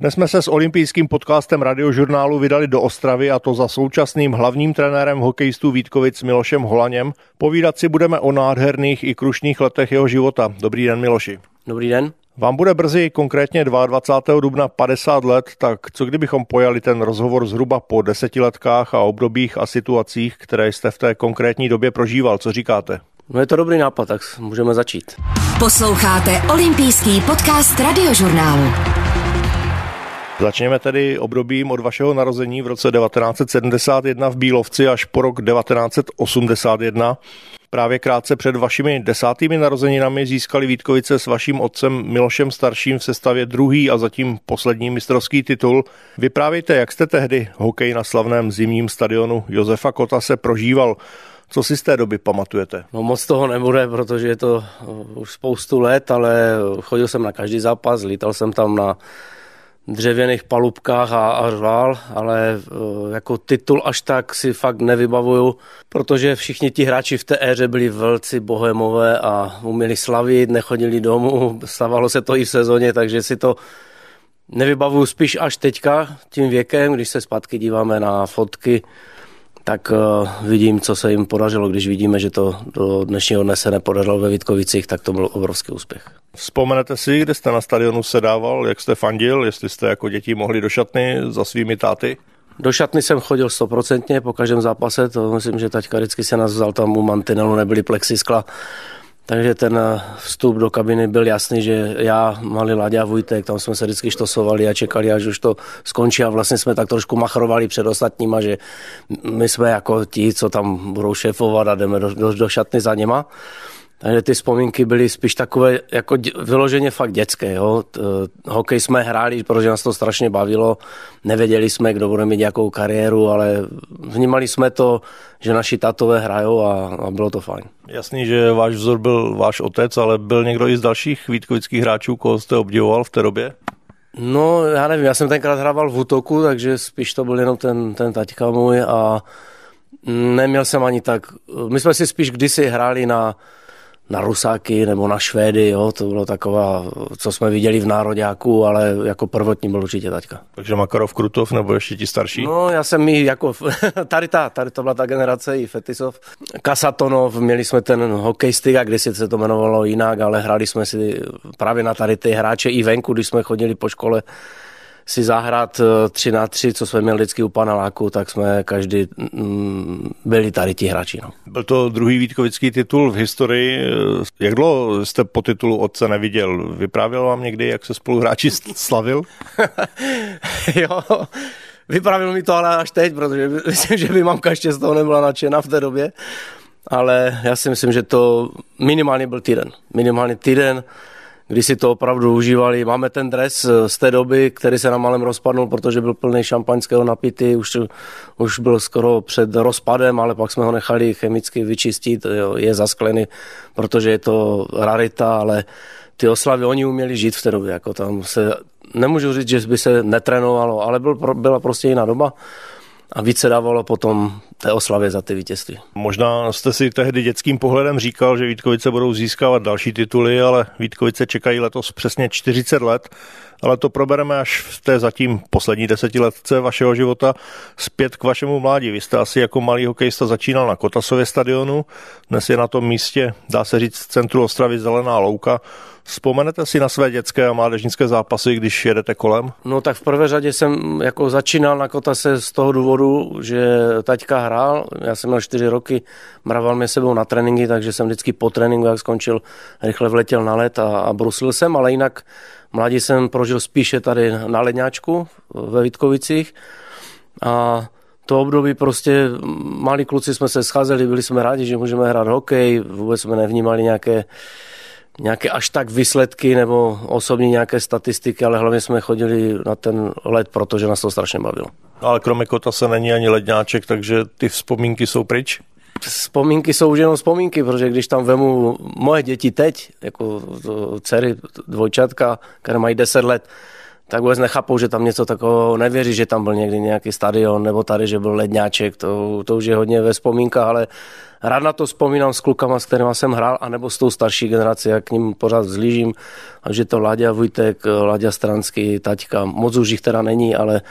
Dnes jsme se s olympijským podcastem radiožurnálu vydali do Ostravy a to za současným hlavním trenérem hokejistů Vítkovic Milošem Holaněm. Povídat si budeme o nádherných i krušných letech jeho života. Dobrý den Miloši. Dobrý den. Vám bude brzy konkrétně 22. dubna 50 let, tak co kdybychom pojali ten rozhovor zhruba po desetiletkách a obdobích a situacích, které jste v té konkrétní době prožíval, co říkáte? No je to dobrý nápad, tak můžeme začít. Posloucháte olympijský podcast radiožurnálu. Začněme tedy obdobím od vašeho narození v roce 1971 v Bílovci až po rok 1981. Právě krátce před vašimi desátými narozeninami získali Vítkovice s vaším otcem Milošem Starším v sestavě druhý a zatím poslední mistrovský titul. Vyprávějte, jak jste tehdy hokej na slavném zimním stadionu Josefa Kota se prožíval. Co si z té doby pamatujete? No moc toho nebude, protože je to už spoustu let, ale chodil jsem na každý zápas, lítal jsem tam na dřevěných palubkách a, a řval, ale e, jako titul až tak si fakt nevybavuju, protože všichni ti hráči v té éře byli velci bohemové a uměli slavit, nechodili domů, stávalo se to i v sezóně, takže si to nevybavuju spíš až teďka tím věkem, když se zpátky díváme na fotky, tak uh, vidím, co se jim podařilo. Když vidíme, že to do dnešního dne se nepodařilo ve Vítkovicích, tak to byl obrovský úspěch. Vzpomenete si, kde jste na stadionu sedával, jak jste fandil, jestli jste jako děti mohli do šatny za svými táty? Do šatny jsem chodil stoprocentně po každém zápase, to myslím, že taťka vždycky se nás vzal tam u mantinelu, nebyly plexiskla, takže ten eh, vstup do kabiny byl jasný, že já, malý Láďa Vujtek, tam jsme se vždycky štosovali a čekali, až už to skončí a vlastně jsme tak trošku machrovali před ostatníma, že my jsme jako ti, co tam budou šéfovat a jdeme do, do, do šatny za něma. Takže ty vzpomínky byly spíš takové jako vyloženě fakt dětské. Jo. Hokej jsme hráli, protože nás to strašně bavilo. Nevěděli jsme, kdo bude mít jakou kariéru, ale vnímali jsme to, že naši tatové hrajou a, a bylo to fajn. Jasný, že váš vzor byl váš otec, ale byl někdo i z dalších vítkovických hráčů, koho jste obdivoval v té době? No, já nevím, já jsem tenkrát hrával v útoku, takže spíš to byl jenom ten, ten taťka můj a neměl jsem ani tak... My jsme si spíš kdysi hráli na na Rusáky nebo na Švédy, jo, to bylo taková, co jsme viděli v Nároďáku, ale jako prvotní byl určitě taťka. Takže Makarov, Krutov nebo ještě ti starší? No, já jsem mi jako, tady ta, tady to byla ta generace i Fetisov, Kasatonov, měli jsme ten hokejstik a kdysi se to jmenovalo jinak, ale hráli jsme si právě na tady ty hráče i venku, když jsme chodili po škole si zahrát 3 eh, na 3, co jsme měli vždycky u pana Láku, tak jsme každý mm, byli tady ti hráči. No. Byl to druhý Vítkovický titul v historii. Jak dlouho jste po titulu otce neviděl? Vyprávěl vám někdy, jak se spoluhráči slavil? jo, vyprávěl mi to ale až teď, protože myslím, že by mamka ještě z toho nebyla nadšená v té době. Ale já si myslím, že to minimálně byl týden. Minimálně týden kdy si to opravdu užívali. Máme ten dres eh, z té doby, který se nám malem rozpadnul, protože byl plný šampaňského napity, už, už byl skoro před rozpadem, ale pak jsme ho nechali chemicky vyčistit, je zasklený, protože je to rarita, ale ty oslavy oni uměli žít v té době. Jako tam se, nemůžu říct, že by se netrénovalo, ale byl, byla prostě jiná doba a více dávalo potom té oslavě za ty vítězství. Možná jste si tehdy dětským pohledem říkal, že Vítkovice budou získávat další tituly, ale Vítkovice čekají letos přesně 40 let, ale to probereme až v té zatím poslední desetiletce vašeho života zpět k vašemu mládí. Vy jste asi jako malý hokejista začínal na Kotasově stadionu, dnes je na tom místě, dá se říct, v centru Ostravy Zelená louka. Vzpomenete si na své dětské a mládežnické zápasy, když jedete kolem? No tak v prvé řadě jsem jako začínal na Kotase z toho důvodu, že taťka hrál, já jsem měl čtyři roky, mraval mě sebou na tréninky, takže jsem vždycky po tréninku, jak skončil, rychle vletěl na let a, a brusil jsem, ale jinak mladí jsem prožil spíše tady na Ledňáčku ve Vítkovicích a to období prostě malí kluci jsme se scházeli, byli jsme rádi, že můžeme hrát hokej, vůbec jsme nevnímali nějaké nějaké až tak výsledky nebo osobní nějaké statistiky, ale hlavně jsme chodili na ten let, protože nás to strašně bavilo. Ale kromě kota se není ani ledňáček, takže ty vzpomínky jsou pryč? Vzpomínky jsou už jenom vzpomínky, protože když tam vemu moje děti teď, jako dcery, dvojčatka, které mají 10 let, tak vůbec nechápou, že tam něco takového nevěří, že tam byl někdy nějaký stadion, nebo tady, že byl ledňáček, to, to už je hodně ve vzpomínkách, ale rád na to vzpomínám s klukama, s kterými jsem hrál, anebo s tou starší generací, jak k ním pořád zlížím, a že to Láďa Vujtek, Láďa Stranský, taťka, moc už jich teda není, ale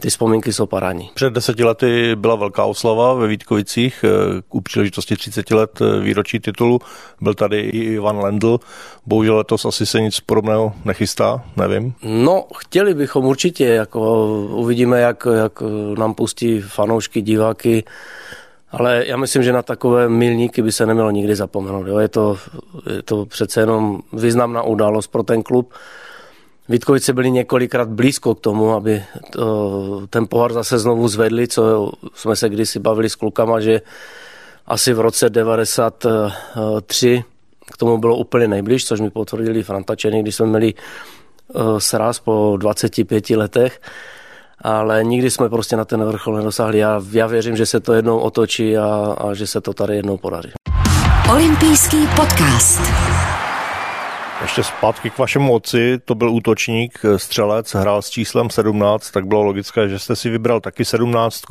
ty vzpomínky jsou parádní. Před deseti lety byla velká oslava ve Vítkovicích eh, u příležitosti 30 let eh, výročí titulu. Byl tady i Ivan Lendl. Bohužel letos asi se nic podobného nechystá, nevím. No, chtěli bychom určitě, jako uvidíme, jak, jak nám pustí fanoušky, diváky, ale já myslím, že na takové milníky by se nemělo nikdy zapomenout. Jo. Je, to, je to přece jenom významná událost pro ten klub. Vítkovice byli několikrát blízko k tomu, aby to, ten pohár zase znovu zvedli, co jsme se kdysi bavili s klukama, že asi v roce 93 k tomu bylo úplně nejbliž, což mi potvrdili Frantačeny, když jsme měli eh, sraz po 25 letech, ale nikdy jsme prostě na ten vrchol nedosáhli. Já, já věřím, že se to jednou otočí a, a že se to tady jednou podaří. Olympijský podcast. Ještě zpátky k vašemu otci, to byl útočník, střelec, hrál s číslem 17, tak bylo logické, že jste si vybral taky 17,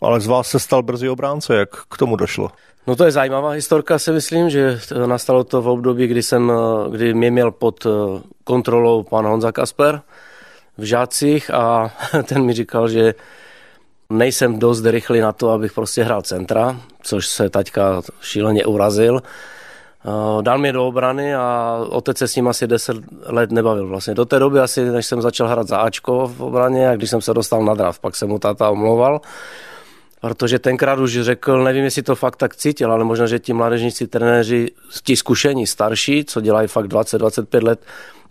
ale z vás se stal brzy obránce, jak k tomu došlo? No to je zajímavá historka, si myslím, že nastalo to v období, kdy, jsem, kdy mě měl pod kontrolou pan Honza Kasper v Žácích a ten mi říkal, že nejsem dost rychlý na to, abych prostě hrál centra, což se taťka šíleně urazil. Eh, dal mě do obrany a otec se s ním asi 10 let nebavil vlastně. Do té doby asi, než jsem začal hrát za Ačko v obraně a když jsem se dostal na draft, pak se mu táta omlouval, protože tenkrát už řekl, nevím, jestli to fakt tak cítil, ale možná, že ti mládežníci, trenéři, ti zkušení, starší, co dělají fakt 20-25 let,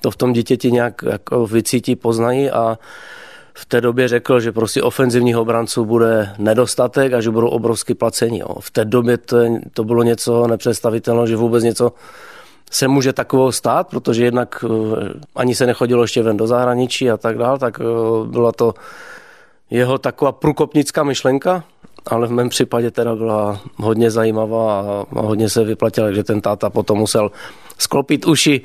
to v tom dítěti nějak jako vycítí, poznají a v té době řekl, že prostě ofenzivních obranců bude nedostatek a že budou obrovsky placení. Jo. V té době to, to bylo něco nepředstavitelného, že vůbec něco se může takového stát, protože jednak eh, ani se nechodilo ještě ven do zahraničí a tak dále, tak eh, byla to jeho taková průkopnická myšlenka, ale v mém případě teda byla hodně zajímavá a hodně se vyplatila, že ten táta potom musel sklopit uši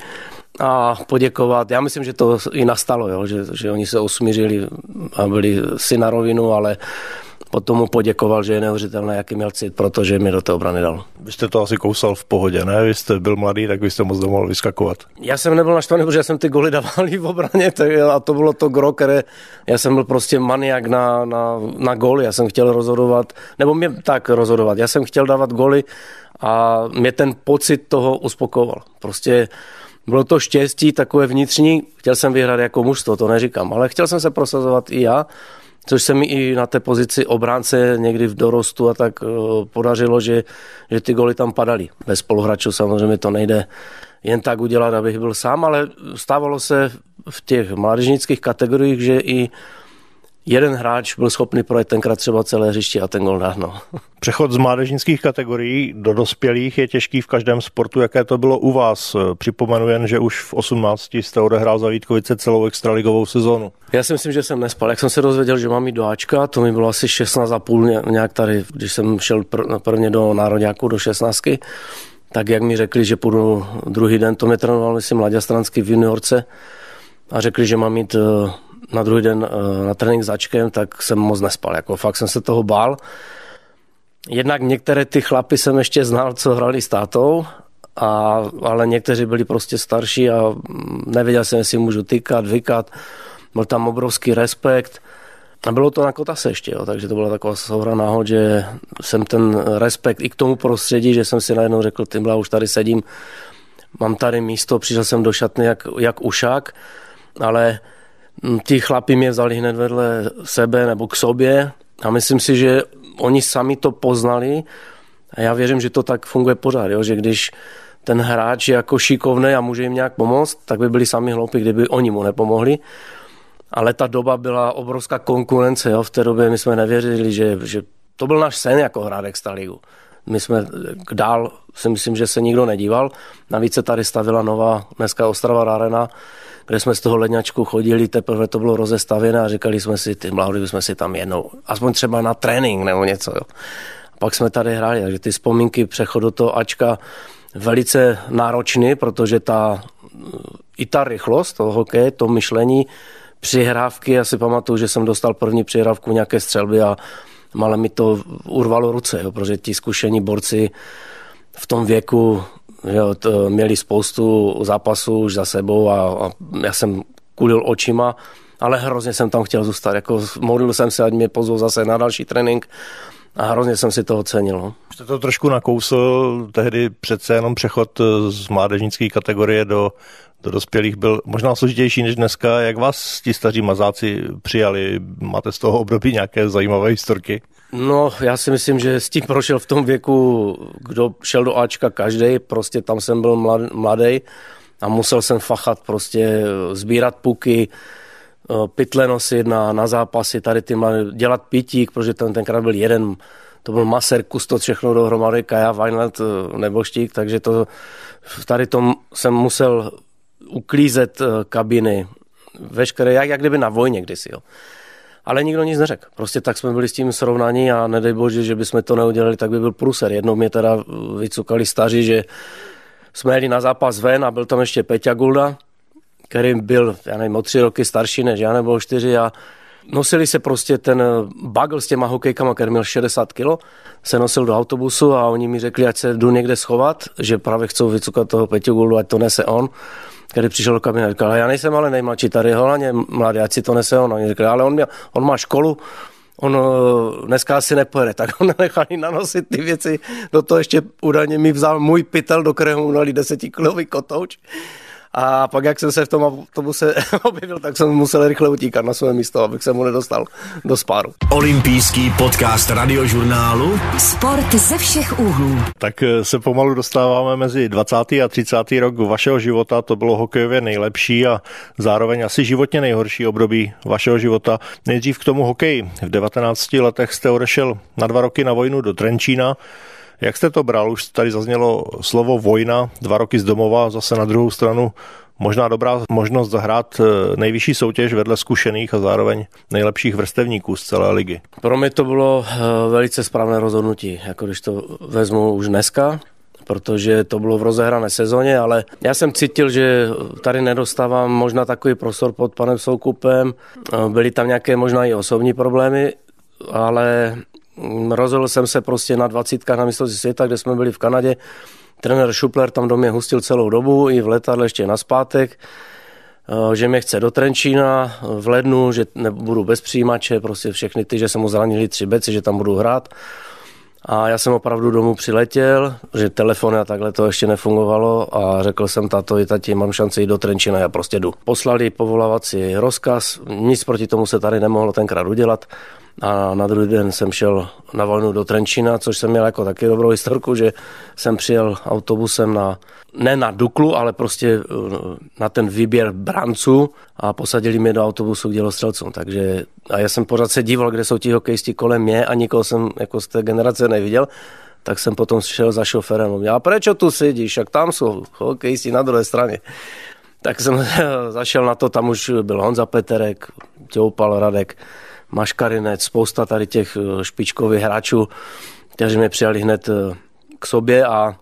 a poděkovat. Já myslím, že to i nastalo, jo? Že, že oni se usmířili a byli si na rovinu, ale potom mu poděkoval, že je neuvěřitelné, jaký měl cit, protože mi do té obrany dal. Vy jste to asi kousal v pohodě, ne? Vy jste byl mladý, tak vy jste moc nemohl vyskakovat. Já jsem nebyl naštvaný, protože já jsem ty goly dával v obraně a to bylo to gro, které já jsem byl prostě maniak na, na, na goly, já jsem chtěl rozhodovat, nebo mě tak rozhodovat, já jsem chtěl dávat goly a mě ten pocit toho uspokoval. Prostě bylo to štěstí takové vnitřní, chtěl jsem vyhrát jako mužstvo, to neříkám, ale chtěl jsem se prosazovat i já, což se mi i na té pozici obránce někdy v dorostu a tak eh, podařilo, že, že ty goly tam padaly. Bez spoluhráčů samozřejmě to nejde jen tak udělat, abych byl sám, ale stávalo se v těch mládežnických kategoriích, že i jeden hráč byl schopný projet tenkrát třeba celé hřiště a ten gol dát. No. Přechod z mládežnických kategorií do dospělých je těžký v každém sportu. Jaké to bylo u vás? Připomenu jen, že už v 18 jste odehrál za Vítkovice celou extraligovou sezónu. Já si myslím, že jsem nespal. Jak jsem se dozvěděl, že mám jít do Ačka, to mi bylo asi 16 a půl nějak tady, když jsem šel pr- prvně do národňáku, do 16 tak jak mi řekli, že půjdu druhý den, to mě trénoval, myslím, Mladě Stranský v juniorce a řekli, že mám mít eh, na druhý den eh, na trénink s Ačkem, tak jsem moc nespal. Jako fakt jsem se toho bál. Jednak některé ty chlapy jsem ještě znal, co hrali s tátou, a, ale někteří byli prostě starší a nevěděl jsem, jestli můžu tykat, vykat. Byl tam obrovský respekt. A bylo to na kotase ještě, jo, takže to byla taková souhra náhod, že jsem ten respekt i k tomu prostředí, že jsem si najednou řekl, ty už tady sedím, mám tady místo, přišel jsem do šatny jak, jak ušák, ale Mm, ti chlapi mě vzali hned vedle sebe nebo k sobě a myslím si, že oni sami to poznali a já věřím, že to tak funguje pořád, jo? že když ten hráč je jako šikovný a může jim nějak pomoct, tak by byli sami hloupí, kdyby oni mu nepomohli. Ale ta doba byla obrovská konkurence. Jo? V té době my jsme nevěřili, že, že to byl náš sen jako hrát Extraligu. My jsme dál, si myslím, že se nikdo nedíval. Navíc se tady stavila nová, dneska Ostrava Arena, kde jsme z toho ledňačku chodili, teprve to bylo rozestavěné a říkali jsme si, ty mladí bychom si tam jednou, aspoň třeba na trénink nebo něco. Jo. A pak jsme tady hráli, takže ty vzpomínky, přechod do toho Ačka, velice náročný, protože ta, i ta rychlost toho hokeje, to myšlení přihrávky. Já si pamatuju, že jsem dostal první přihrávku nějaké střelby a ale mi to urvalo ruce, jo, protože ti zkušení borci v tom věku jo, to měli spoustu zápasů už za sebou a, a já jsem kulil očima, ale hrozně jsem tam chtěl zůstat. Jako modlil jsem se, ať mě pozvou zase na další trénink a hrozně jsem si toho cenil. No. Jste to trošku nakousl, tehdy přece jenom přechod z mládežnické kategorie do, do dospělých byl možná složitější než dneska. Jak vás ti staří mazáci přijali? Máte z toho období nějaké zajímavé historky? No, já si myslím, že s tím prošel v tom věku, kdo šel do Ačka každý, prostě tam jsem byl mladý a musel jsem fachat, prostě sbírat puky, eh, pytle nosit na, na zápasy, tady ty dělat pitík, protože ten tenkrát byl jeden, to byl Maser, to všechno dohromady, Kaja, Weinland eh, nebo Štík, takže to, tady tom jsem musel uklízet eh, kabiny, veškeré, jak, jak kdyby na vojně kdysi, jo ale nikdo nic neřekl. Prostě tak jsme byli s tím srovnaní a nedej bože, že bychom to neudělali, tak by byl pruser. Jednou mě teda vycukali staří, že jsme jeli na zápas ven a byl tam ještě Peťa Gulda, který byl, já nevím, o tři roky starší než já, nebo čtyři a nosili se prostě ten bagl s těma hokejkama, který měl 60 kg, se nosil do autobusu a oni mi řekli, ať se jdu někde schovat, že právě chcou vycukat toho Peťu Guldu, ať to nese on který přišel do kabiny a říkal, já nejsem ale nejmladší tady, holaně mladý, ať si to nese on. A řekli, ale on, měl, on má školu, on eh, dneska asi nepojede, tak on nechali nanosit ty věci, do toho ještě údajně mi vzal můj pytel, do kterého mu dali desetikilový kotouč a pak, jak jsem se v tom autobuse objevil, tak jsem musel rychle utíkat na své místo, abych se mu nedostal do spáru. Olympijský podcast radiožurnálu. Sport ze všech úhlů. Tak eh, se pomalu dostáváme mezi 20. a 30. rok vašeho života. To bylo hokejově nejlepší a zároveň asi životně nejhorší období vašeho života. Nejdřív k tomu hokeji. V 19 letech jste odešel na dva roky na vojnu do Trenčína. Jak jste to bral? Už tady zaznělo slovo vojna, dva roky z domova, zase na druhou stranu možná dobrá možnost zahrát eh, nejvyšší soutěž vedle zkušených a zároveň nejlepších vrstevníků z celé ligy. Pro mě to bylo eh, velice správné rozhodnutí, jako když to vezmu už dneska, protože to bylo v rozehrané sezóně, ale já jsem cítil, že tady nedostávám možná takový prostor pod panem Soukupem. Eh, byly tam nějaké možná i osobní problémy, ale rozhodl jsem se prostě na 20 na mistrovství světa, kde jsme byli v Kanadě. Trenér Šupler tam do mě hustil celou dobu, i v letadle ještě na zpátek, eh, že mě chce do Trenčína v lednu, že nebudu bez přijímače, prostě všechny ty, že se mu zranili tři beci, že tam budu hrát. A já jsem opravdu domů přiletěl, že telefony a takhle to ještě nefungovalo a řekl jsem tato, tati, mám šanci jít do Trenčina, já prostě jdu. Poslali povolávací rozkaz, nic proti tomu se tady nemohlo tenkrát udělat a na druhý den jsem šel na vojnu do Trenčína, což jsem měl jako taky dobrou historku, že jsem přijel autobusem na, ne na Duklu, ale prostě uh, na ten výběr branců a posadili mě do autobusu k dělostřelcům. Takže a já jsem pořád se díval, kde jsou ti hokejisti kolem mě a nikoho jsem jako z té generace neviděl tak jsem potom šel za šoferem a proč tu sedíš, jak tam jsou hokejisti na druhé straně. Tak jsem zašel na to, tam už byl Honza Peterek, Těupal Radek, Maškarinec, spousta tady těch eh, špičkových hráčů, kteří mě přijali hned eh, k sobě a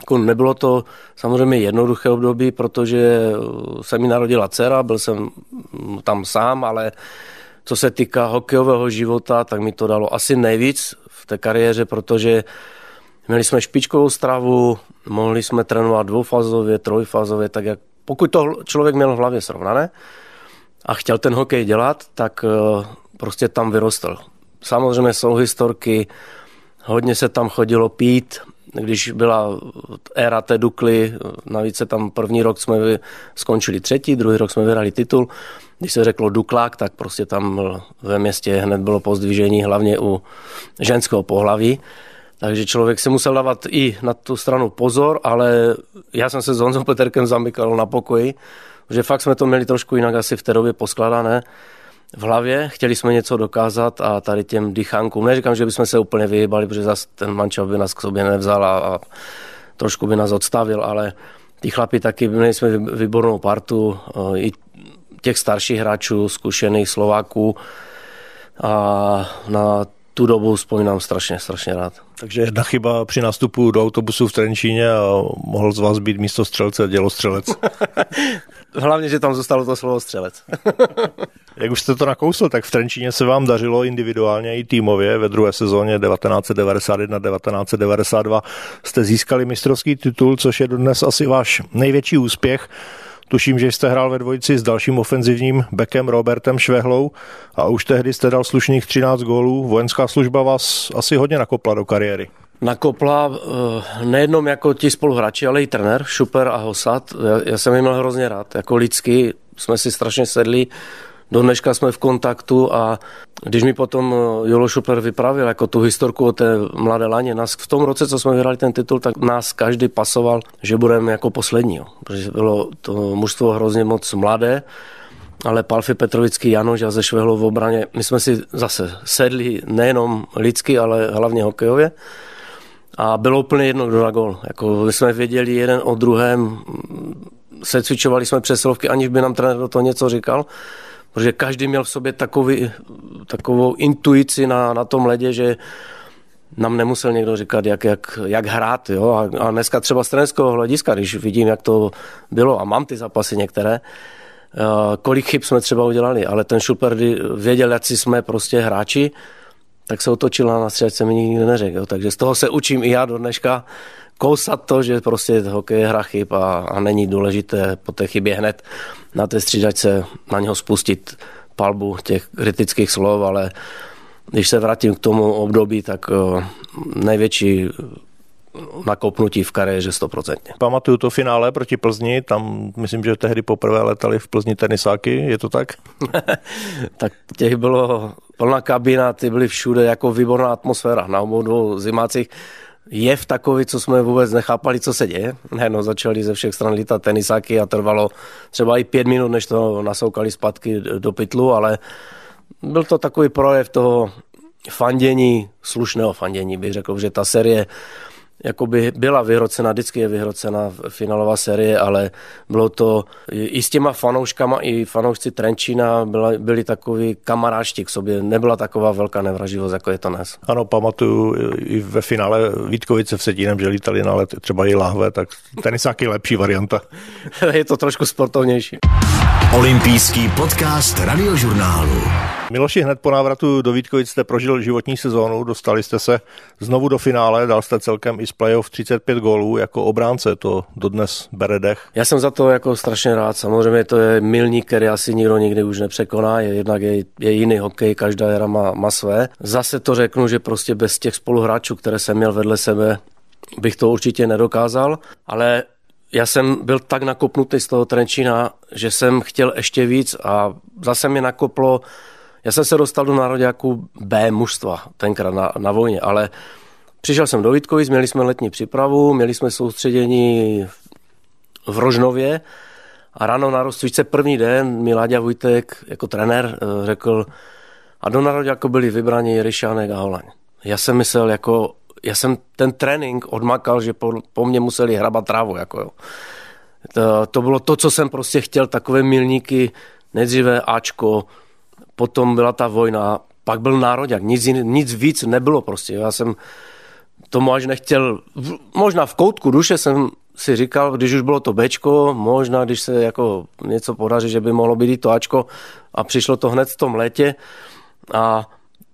jako nebylo to samozřejmě jednoduché období, protože eh, se mi narodila dcera, byl jsem mm, tam sám, ale co se týká hokejového života, tak mi to dalo asi nejvíc v té kariéře, protože měli jsme špičkovou stravu, mohli jsme trénovat dvoufázově, trojfázově, tak jak pokud to člověk měl v hlavě srovnané, a chtěl ten hokej dělat, tak eh, prostě tam vyrostl. Samozřejmě jsou historky, hodně se tam chodilo pít, když byla éra té Dukly, navíc se tam první rok jsme skončili třetí, druhý rok jsme vyhrali titul. Když se řeklo Duklák, tak prostě tam ve městě hned bylo pozdvižení, hlavně u ženského pohlaví. Takže člověk se musel dávat i na tu stranu pozor, ale já jsem se s Honzou Peterkem zamykal na pokoji, že fakt jsme to měli trošku jinak asi v té době poskladané v hlavě, chtěli jsme něco dokázat a tady těm dýchánkům, neříkám, že bychom se úplně vyhýbali, protože zase ten mančel by nás k sobě nevzal a, a trošku by nás odstavil, ale ty chlapi taky, měli jsme výbornou partu, i těch starších hráčů, zkušených Slováků a na tu dobu vzpomínám strašně, strašně rád. Takže jedna chyba při nástupu do autobusu v Trenčíně a mohl z vás být místo střelce dělostřelec. Hlavně, že tam zůstalo to slovo střelec. Jak už jste to nakousl, tak v Trenčíně se vám dařilo individuálně i týmově. Ve druhé sezóně 1991-1992 jste získali mistrovský titul, což je dnes asi váš největší úspěch. Tuším, že jste hrál ve dvojici s dalším ofenzivním bekem Robertem Švehlou a už tehdy jste dal slušných 13 gólů. Vojenská služba vás asi hodně nakopla do kariéry. Nakopla eh, nejenom jako ti spoluhráči, ale i trenér Šuper a Hosat. Já, já jsem jim měl hrozně rád. Jako lidsky jsme si strašně sedli do dneška jsme v kontaktu a když mi potom eh, Jolo Šuper vypravil jako tu historku o té mladé laně, nás v tom roce, co jsme vyhrali ten titul, tak nás každý pasoval, že budeme jako poslední, jo. protože bylo to mužstvo hrozně moc mladé, ale Palfi Petrovický, Janoš a ze Švehlou v obraně, my jsme si zase sedli nejenom lidsky, ale hlavně hokejově. A bylo úplně jedno, kdo na gol. Jako my jsme věděli jeden o druhém, secvičovali jsme přesilovky, aniž by nám trenér do toho něco říkal protože každý měl v sobě takový, takovou intuici na, na tom ledě, že nám nemusel někdo říkat, jak, jak, jak hrát. Jo? A, a dneska třeba z trenerského hlediska, když vidím, jak to bylo, a mám ty zápasy některé, uh, kolik chyb jsme třeba udělali, ale ten Šuper věděl, jak si jsme prostě hráči, tak se otočil na střelce mi nikdy neřekl. Jo? Takže z toho se učím i já do dneška, kousat to, že prostě hokej je hra chyb a, a není důležité po té chybě hned na té střídačce na něho spustit palbu těch kritických slov, ale když se vrátím k tomu období, tak uh, největší nakopnutí v kariéře 100%. Pamatuju to finále proti Plzni, tam myslím, že tehdy poprvé letali v Plzni tenisáky, je to tak? tak těch bylo plná kabina, ty byly všude jako výborná atmosféra na obou dvou zimácích jev takový, co jsme vůbec nechápali, co se děje. No, začali ze všech stran lítat tenisáky a trvalo třeba i pět minut, než to nasoukali zpátky do pytlu, ale byl to takový projev toho fandění, slušného fandění, bych řekl, že ta série jakoby byla vyhrocena, vždycky je vyhrocena finálová série, ale bylo to i s těma fanouškama, i fanoušci Trenčína byli, byli takový kamarášti k sobě, nebyla taková velká nevraživost, jako je to dnes. Ano, pamatuju i ve finále Vítkovice v Sedínem, že lítali na let třeba i lahve, tak tenisáky lepší varianta. je to trošku sportovnější. Olympijský podcast radiožurnálu. Miloši, hned po návratu do Vítkovic jste prožil životní sezónu, dostali jste se znovu do finále, dal jste celkem i z playoff 35 gólů jako obránce, to dodnes bere dech. Já jsem za to jako strašně rád, samozřejmě to je milník, který asi nikdo nikdy už nepřekoná, je, jednak je, je jiný hokej, každá hra má, má své. Zase to řeknu, že prostě bez těch spoluhráčů, které jsem měl vedle sebe, bych to určitě nedokázal, ale já jsem byl tak nakopnutý z toho Trenčína, že jsem chtěl ještě víc a zase mě nakoplo, já jsem se dostal do nároďáku B mužstva tenkrát na, na vojně, ale přišel jsem do Vítkovic, měli jsme letní přípravu, měli jsme soustředění v Rožnově a ráno na rozcvičce první den mi Láďa Vujtek jako trenér eh, řekl, a do nároďáku byli vybraní Ryšánek a Holaň. Já jsem myslel jako já jsem ten trénink odmakal, že po, po mně museli hrabat trávu. Jako jo. To, to bylo to, co jsem prostě chtěl, takové milníky, nejdříve Ačko, potom byla ta vojna, pak byl národák, nic, nic víc nebylo prostě. Já jsem tomu až nechtěl, možná v koutku duše jsem si říkal, když už bylo to Bčko, možná když se jako něco podaří, že by mohlo být i to Ačko a přišlo to hned v tom létě a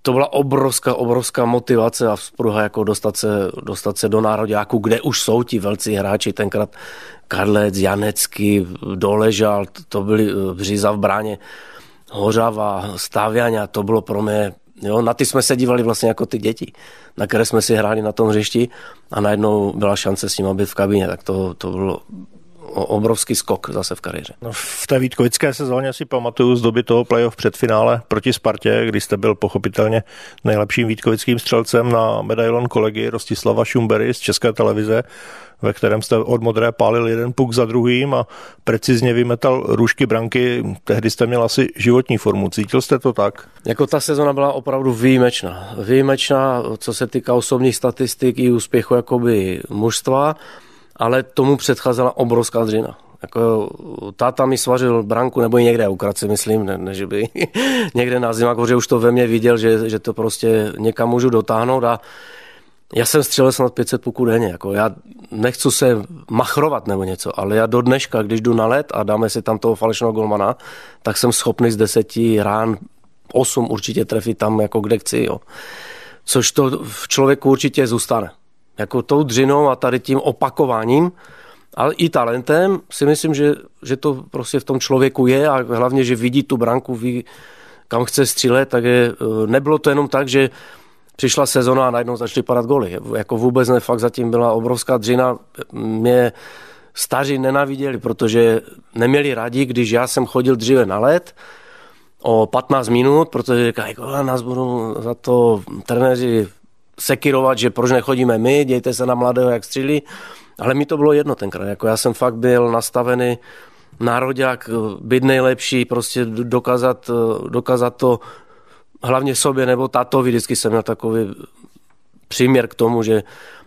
to byla obrovská, obrovská motivace a vzpruha jako dostat se, dostat se do nároďáku, kde už jsou ti velcí hráči, tenkrát Karlec, Janecký, Doležal, to byli eh, Bříza v bráně, Hořava, Stáviania, to bylo pro mě, jo, na ty jsme se dívali vlastně jako ty děti, na které jsme si hráli na tom hřišti a najednou byla šance s ním být v kabině, tak to, to bylo obrovský skok zase v kariéře. No, v té Vítkovické sezóně si pamatuju z doby toho playoff předfinále proti Spartě, kdy jste byl pochopitelně nejlepším vítkovickým střelcem na medailon kolegy Rostislava Šumbery z České televize, ve kterém jste od modré pálil jeden puk za druhým a precizně vymetal růžky branky. Tehdy jste měl asi životní formu. Cítil jste to tak? Jako ta sezona byla opravdu výjimečná. Výjimečná, co se týká osobních statistik i úspěchu jakoby mužstva ale tomu předcházela obrovská dřina. Jako, táta mi svařil branku, nebo i někde ukradce, myslím, ne, ne, že by někde na zimak, že už to ve mně viděl, že, že to prostě někam můžu dotáhnout a já jsem střelil snad 500 puků denně. Jako já nechci se machrovat nebo něco, ale já do dneška, když jdu na let a dáme si tam toho falešného golmana, tak jsem schopný z deseti rán osm určitě trefit tam, jako kde chci. Jo. Což to v člověku určitě zůstane. Jako tou dřinou a tady tím opakováním, ale i talentem si myslím, že, že to prostě v tom člověku je a hlavně, že vidí tu branku, ví, kam chce střílet, tak je, nebylo to jenom tak, že přišla sezona a najednou začaly padat goly. Jako vůbec ne, fakt zatím byla obrovská dřina. Mě staří nenaviděli, protože neměli rádi, když já jsem chodil dříve na let o 15 minut, protože říkají, nás budou za to trenéři sekirovat, že proč nechodíme my, dějte se na mladého, jak střílí. Ale mi to bylo jedno tenkrát. Jako já jsem fakt byl nastavený národák, být nejlepší, prostě dokázat, dokázat to hlavně sobě nebo tátovi vždycky jsem měl takový příměr k tomu, že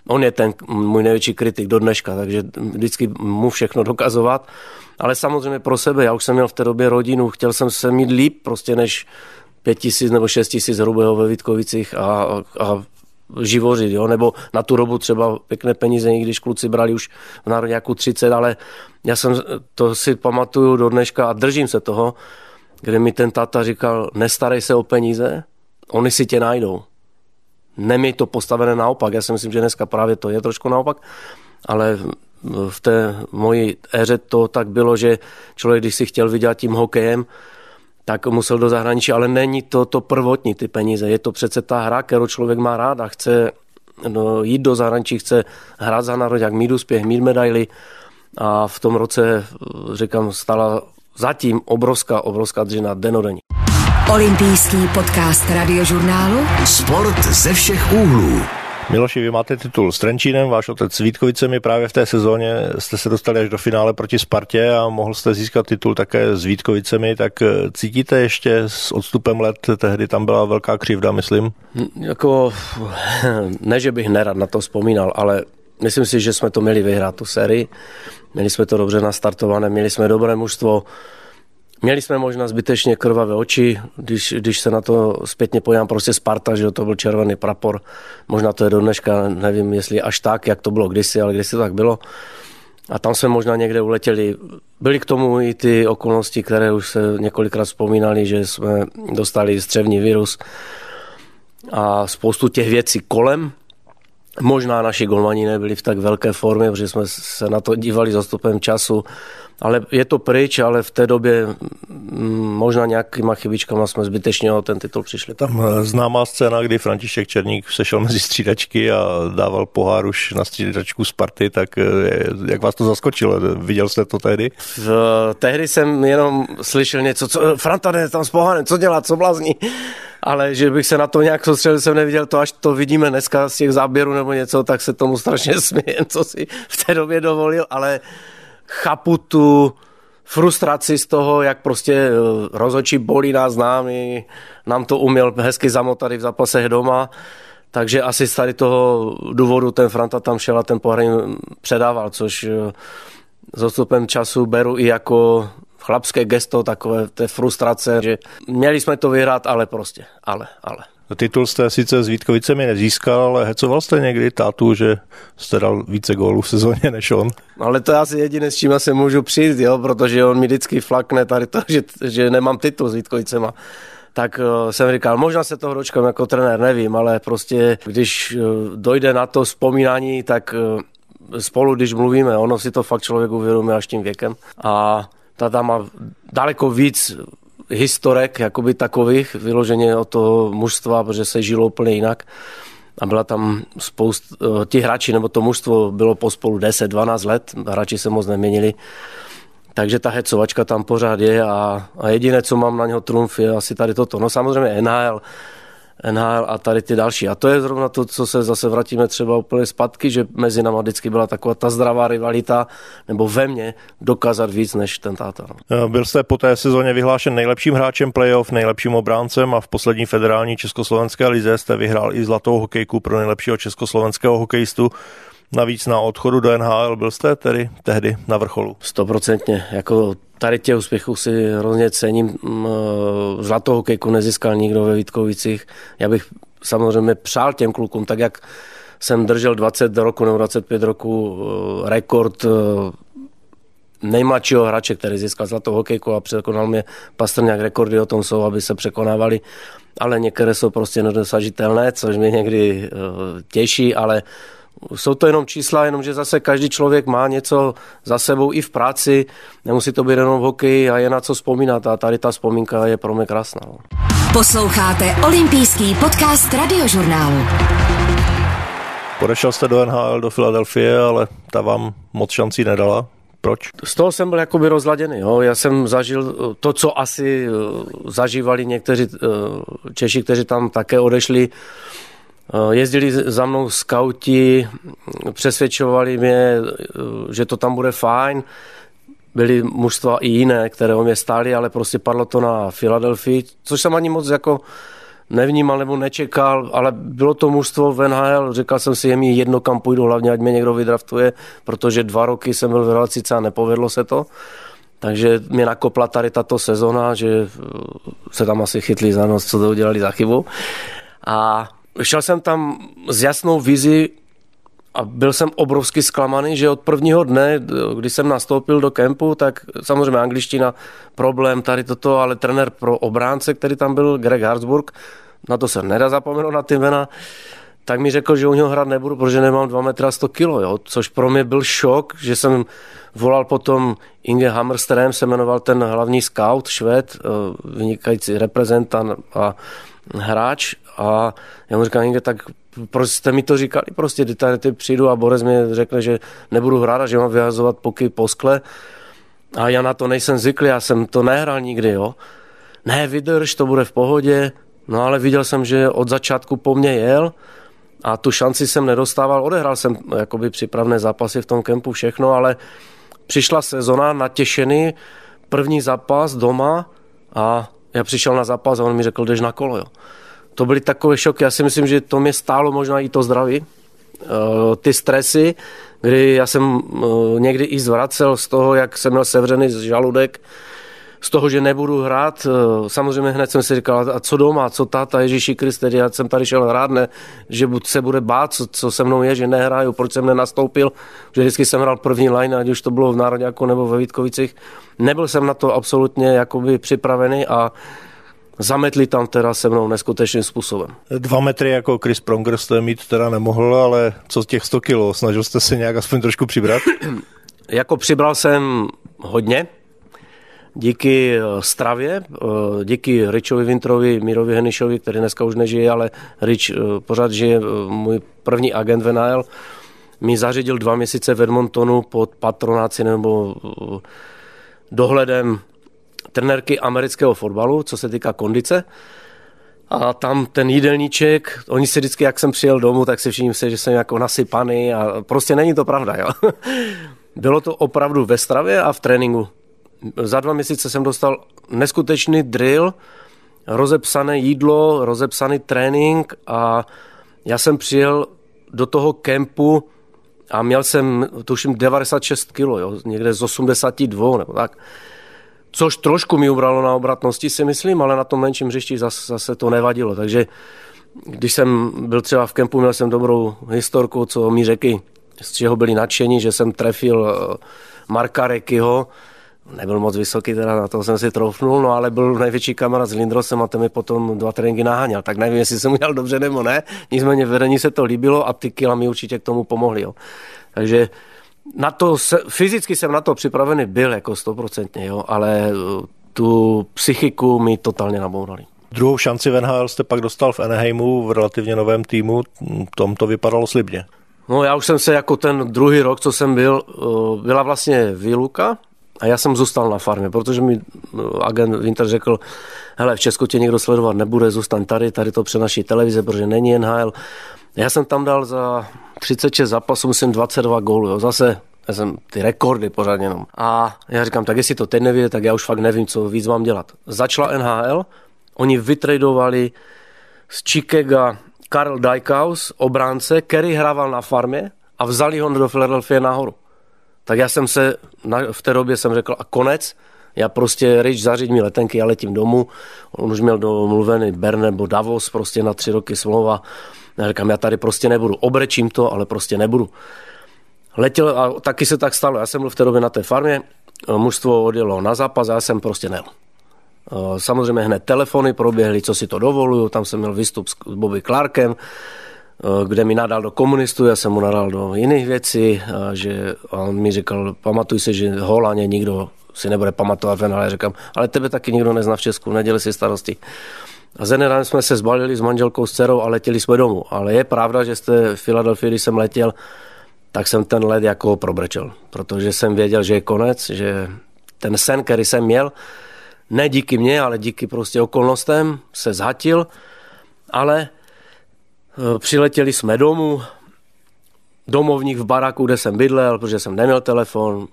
on je ten můj největší kritik do dneška, takže vždycky mu všechno dokazovat. Ale samozřejmě pro sebe, já už jsem měl v té době rodinu, chtěl jsem se mít líp prostě než pět tisíc nebo šest tisíc hrubého ve Vítkovicích a, a živořit, jo? nebo na tu dobu třeba pěkné peníze, i když kluci brali už v národňáku 30, ale já jsem to si pamatuju do dneška a držím se toho, kde mi ten táta říkal, nestarej se o peníze, oni si tě najdou. Nemi to postavené naopak. Já si myslím, že dneska právě to je trošku naopak, ale v té mojí éře to tak bylo, že člověk, když si chtěl vydělat tím hokejem, tak musel do zahraničí, ale není to to prvotní ty peníze. Je to přece ta hra, kterou člověk má rád a chce no, jít do zahraničí, chce hrát za národ, jak mít úspěch, mít medaily. A v tom roce, říkám, stala zatím obrovská, obrovská dřina denodenní. Olympijský podcast radiožurnálu Sport ze všech úhlů. Miloši, vy máte titul s Trenčínem, váš otec s Vítkovicemi právě v té sezóně jste se dostali až do finále proti Spartě a mohl jste získat titul také s Vítkovicemi, tak eh, cítíte ještě s odstupem let, tehdy tam byla velká křivda, myslím? Jako, ne, že bych nerad na to vzpomínal, ale myslím si, že jsme to měli vyhrát, tu sérii. Měli jsme to dobře nastartované, měli jsme dobré mužstvo, Měli jsme možná zbytečně krvavé oči, když, když se na to zpětně pojám, prostě Sparta, že to byl červený prapor. Možná to je do dneška, nevím, jestli až tak, jak to bylo kdysi, ale kdysi tak bylo. A tam jsme možná někde uletěli. Byly k tomu i ty okolnosti, které už se několikrát vzpomínali, že jsme dostali střevní virus a spoustu těch věcí kolem. Možná naši golmani nebyli v tak velké formě, protože jsme se na to dívali s odstupem času ale je to pryč, ale v té době mm, možná nějakýma chybičkama jsme zbytečně o ten titul přišli. Tam eh, známá scéna, kdy František Černík sešel mezi střídačky a dával pohár už na střídačku Sparty, tak eh, jak vás to zaskočilo? Viděl jste to tehdy? V, tehdy jsem jenom slyšel něco, co, Franta ne, tam s pohárem, co dělá, co blázní ale že bych se na to nějak soustředil, jsem neviděl to, až to vidíme dneska z těch záběrů nebo něco, tak se tomu strašně smějem, co si v té době dovolil, ale chápu tu frustraci z toho, jak prostě eh, rozhodčí bolí nás známy, nám to uměl hezky zamotat v zápasech doma, takže asi z tady toho důvodu ten Franta tam šel a ten pohraň předával, což eh, s odstupem času beru i jako chlapské gesto, takové té frustrace, že měli jsme to vyhrát, ale prostě, ale, ale. Titul jste sice s Vítkovicemi nezískal, ale hecoval jste někdy tátu, že jste dal více gólů v sezóně než on? Ale to je asi jediné, s čím se můžu přijít, jo, protože on mi vždycky flakne tady to, že, že nemám titul s Vítkovicema tak uh, jsem říkal, možná se toho dočkám jako trenér, nevím, ale prostě když uh, dojde na to vzpomínání, tak uh, spolu, když mluvíme, ono si to fakt člověk uvědomí až tím věkem a ta má daleko víc historek jakoby takových, vyloženě o toho mužstva, protože se žilo úplně jinak. A byla tam spoust, eh, ti hráči, nebo to mužstvo bylo pospolu 10-12 let, hráči se moc neměnili. Takže ta hecovačka tam pořád je a, a jediné, co mám na něho trumf, je asi tady toto. No samozřejmě NHL, NHL a tady ty další. A to je zrovna to, co se zase vrátíme třeba úplně zpátky, že mezi náma vždycky byla taková ta zdravá rivalita, nebo ve mně dokázat víc než ten táta. No. Byl jste po té sezóně vyhlášen nejlepším hráčem playoff, nejlepším obráncem a v poslední federální československé lize jste vyhrál i zlatou hokejku pro nejlepšího československého hokejistu. Navíc na odchodu do NHL byl jste tedy tehdy na vrcholu. Stoprocentně. Jako tady těch úspěchů si hrozně cením. Mm, eh, zlatou hokejku nezískal nikdo ve Vítkovicích. Já bych samozřejmě přál těm klukům, tak jak jsem držel 20 roku nebo 25 roku eh, rekord nejmladšího hráče, který získal zlatou hokejku a překonal mě Pastrňák, rekordy o tom jsou, aby se překonávali, ale některé jsou prostě nedosažitelné, což mě někdy těší, ale jsou to jenom čísla, jenomže zase každý člověk má něco za sebou i v práci, nemusí to být jenom v hokeji a je na co vzpomínat a tady ta vzpomínka je pro mě krásná. No. Posloucháte olympijský podcast radiožurnálu. Podešel jste do NHL, do Filadelfie, ale ta vám moc šancí nedala. Proč? Z toho jsem byl jakoby rozladěný. Jo. Já jsem zažil eh, to, co asi eh, zažívali někteří eh, Češi, kteří tam také odešli. Jezdili za mnou skauti, přesvědčovali mě, že to tam bude fajn. Byly mužstva i jiné, které o mě stály, ale prostě padlo to na Filadelfii, což jsem ani moc jako nevnímal nebo nečekal, ale bylo to mužstvo v NHL, říkal jsem si, je mi jedno, kam půjdu, hlavně ať mě někdo vydraftuje, protože dva roky jsem byl v relacice a nepovedlo se to. Takže mě nakopla tady tato sezona, že se tam asi chytli za nos, co to udělali za chybu. A šel jsem tam s jasnou vizi a byl jsem obrovsky zklamaný, že od prvního dne, kdy jsem nastoupil do kempu, tak samozřejmě angličtina problém tady toto, ale trenér pro obránce, který tam byl, Greg Hartsburg, na to se nedá zapomenout na ty jména, tak mi řekl, že u něho hrát nebudu, protože nemám 2 metra 100 kilo, jo? což pro mě byl šok, že jsem volal potom Inge Hammerström, se jmenoval ten hlavní scout, švéd, eh, vynikající reprezentant a hráč a já mu říkám, Inge, tak proč jste mi to říkali, prostě tady ty přijdu a Borec mi řekne, že nebudu hrát a že mám vyhazovat poky po skle. A já na to nejsem zvyklý, já jsem to nehrál nikdy, jo. Ne, vydrž, to bude v pohodě, no ale viděl jsem, že od začátku po mně jel a tu šanci jsem nedostával, odehrál jsem jakoby připravné zápasy v tom kempu, všechno, ale přišla sezona natěšený, první zápas doma a já přišel na zápas a on mi řekl, jdeš na kolo, jo to byly takové šoky. Já si myslím, že to mě stálo možná i to zdraví. Eh, ty stresy, kdy já jsem eh, někdy i zvracel z toho, jak jsem měl sevřený žaludek, z toho, že nebudu hrát. Eh, samozřejmě hned jsem si říkal, a co doma, co táta Ježíši Kriste, já jsem tady šel hrát, ne, že se bude bát, co, co se mnou je, že nehraju, proč jsem nenastoupil, že vždycky jsem hrál první line, ať už to bylo v Národňáku nebo ve Vítkovicích. Nebyl jsem na to absolutně jakoby připravený a zametli tam teda se mnou neskutečným způsobem. Dva metry jako Chris Pronger jste mít teda nemohl, ale co z těch 100 kilo? Snažil jste se nějak aspoň trošku přibrat? jako přibral jsem hodně, díky eh, stravě, eh, díky Richovi Vintrovi, Mírovi Henišovi, který dneska už nežije, ale Rich eh, pořád žije, můj první agent v mi zařídil dva měsíce v Edmontonu pod patronáci nebo dohledem trenérky amerického fotbalu, co se týká kondice. A tam ten jídelníček, oni si vždycky, jak jsem přijel domů, tak si všichni se, že jsem jako nasypaný a prostě není to pravda. Jo. Bylo to opravdu ve stravě a v tréninku. Za dva měsíce jsem dostal neskutečný drill, rozepsané jídlo, rozepsaný trénink a já jsem přijel do toho kempu a měl jsem, tuším, 96 kg, jo, někde z 82 nebo tak což trošku mi ubralo na obratnosti, si myslím, ale na tom menším hřišti zase, zase to nevadilo. Takže když jsem byl třeba v kempu, měl jsem dobrou historku, co mi řekli, z čeho byli nadšení, že jsem trefil eh, Marka Rekyho, nebyl moc vysoký, teda na to jsem si troufnul, no ale byl největší kamarád s Lindrosem a ten mi potom dva tréninky naháněl. Tak nevím, jestli jsem udělal dobře nebo ne, nicméně vedení se to líbilo a ty kila mi určitě k tomu pomohly. Jo. Takže na to, fyzicky jsem na to připravený byl jako stoprocentně, jo, ale uh, tu psychiku mi totálně nabourali. Druhou šanci v NHL jste pak dostal v Anaheimu v relativně novém týmu, tom to vypadalo slibně. No já už jsem se jako ten druhý rok, co jsem byl, uh, byla vlastně výluka a já jsem zůstal na farmě, protože mi uh, agent Winter řekl, hele, v Česku tě někdo sledovat nebude, zůstaň tady, tady to přenaší televize, protože není NHL. Já jsem tam dal za 36 zápasů, myslím 22 gólů, jo. zase já jsem ty rekordy pořád jenom. A já říkám, tak jestli to teď nevíte, tak já už fakt nevím, co víc mám dělat. Začala NHL, oni vytradovali z Chicago Karl Dijkhaus, obránce, který hrával na farmě a vzali ho do Philadelphia nahoru. Tak já jsem se, v té době jsem řekl a konec, já prostě, Rich, zaříď mi letenky, já letím domů. On už měl domluvený Bern nebo Davos, prostě na tři roky smlouva. Já říkám, já tady prostě nebudu. Obrečím to, ale prostě nebudu. Letěl a taky se tak stalo. Já jsem byl v té době na té farmě, mužstvo odjelo na zápas já jsem prostě nejel. Samozřejmě hned telefony proběhly, co si to dovoluju, tam jsem měl výstup s Bobby Clarkem, kde mi nadal do komunistů, já jsem mu nadal do jiných věcí, a že a on mi říkal, pamatuj si, že Holandě nikdo si nebude pamatovat ale říkám, ale tebe taky nikdo nezná v Česku, neděli si starosti. A z jsme se zbalili s manželkou, s dcerou a letěli jsme domů. Ale je pravda, že jste v Filadelfii, když jsem letěl, tak jsem ten let jako probrečel, protože jsem věděl, že je konec, že ten sen, který jsem měl, ne díky mně, ale díky prostě okolnostem, se zhatil, ale e, přiletěli jsme domů, domovník v baraku, kde jsem bydlel, protože jsem neměl telefon,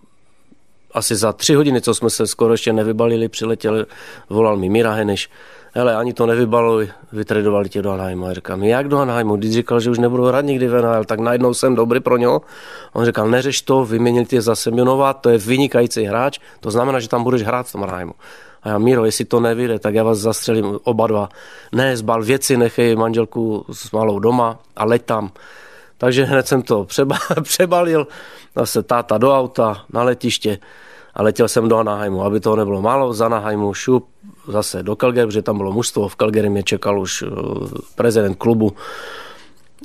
asi za tři hodiny, co jsme se skoro ještě nevybalili, přiletěl, volal mi Mira Heneš, hele, ani to nevybaluj, vytredovali tě do Anheimu. A říkám, jak do Anheimu? Když říkal, že už nebudu hrát nikdy v NHL, tak najednou jsem dobrý pro něho. On říkal, neřeš to, vyměnil tě za Semionova, to je vynikající hráč, to znamená, že tam budeš hrát v tom Anheimu. A já, Míro, jestli to nevyjde, tak já vás zastřelím oba dva. Ne, zbal věci, nechej manželku s malou doma a leď tam. Takže hned jsem to přebalil, zase táta do auta, na letiště a letěl jsem do Anaheimu. Aby toho nebylo málo, z Anaheimu šup zase do Calgary, protože tam bylo mužstvo. V Calgary mě čekal už eh, prezident klubu.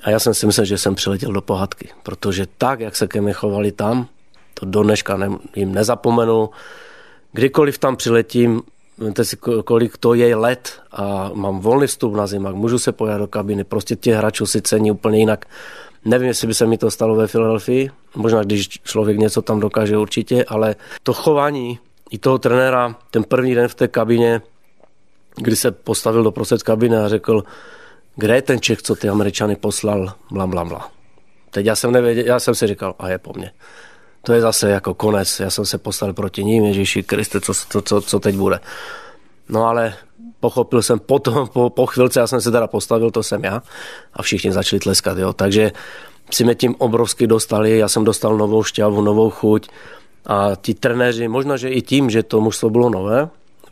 A já jsem si myslel, že jsem přiletěl do pohádky, protože tak, jak se ke mně chovali tam, to do dneška ne, jim nezapomenu. Kdykoliv tam přiletím, Víte si, kolik to je let a mám volný vstup na zimak, můžu se pojat do kabiny, prostě těch hráčů si cení úplně jinak. Nevím, jestli by se mi to stalo ve Filadelfii, možná když člověk něco tam dokáže určitě, ale to chování i toho trenéra, ten první den v té kabině, kdy se postavil do prostřed kabiny a řekl, kde je ten Čech, co ty Američany poslal, bla, bla, bla. Teď já jsem, nevěděl, já jsem si říkal, a je po mně. To je zase jako konec, já jsem se postavil proti ním, Ježíši Kriste, co, co, co, co teď bude. No ale pochopil jsem potom, po, po chvilce, já jsem se teda postavil, to jsem já a všichni začali tleskat, jo. Takže si mě tím obrovsky dostali, já jsem dostal novou šťavu, novou chuť a ti trenéři, možná, že i tím, že to mužstvo bylo nové v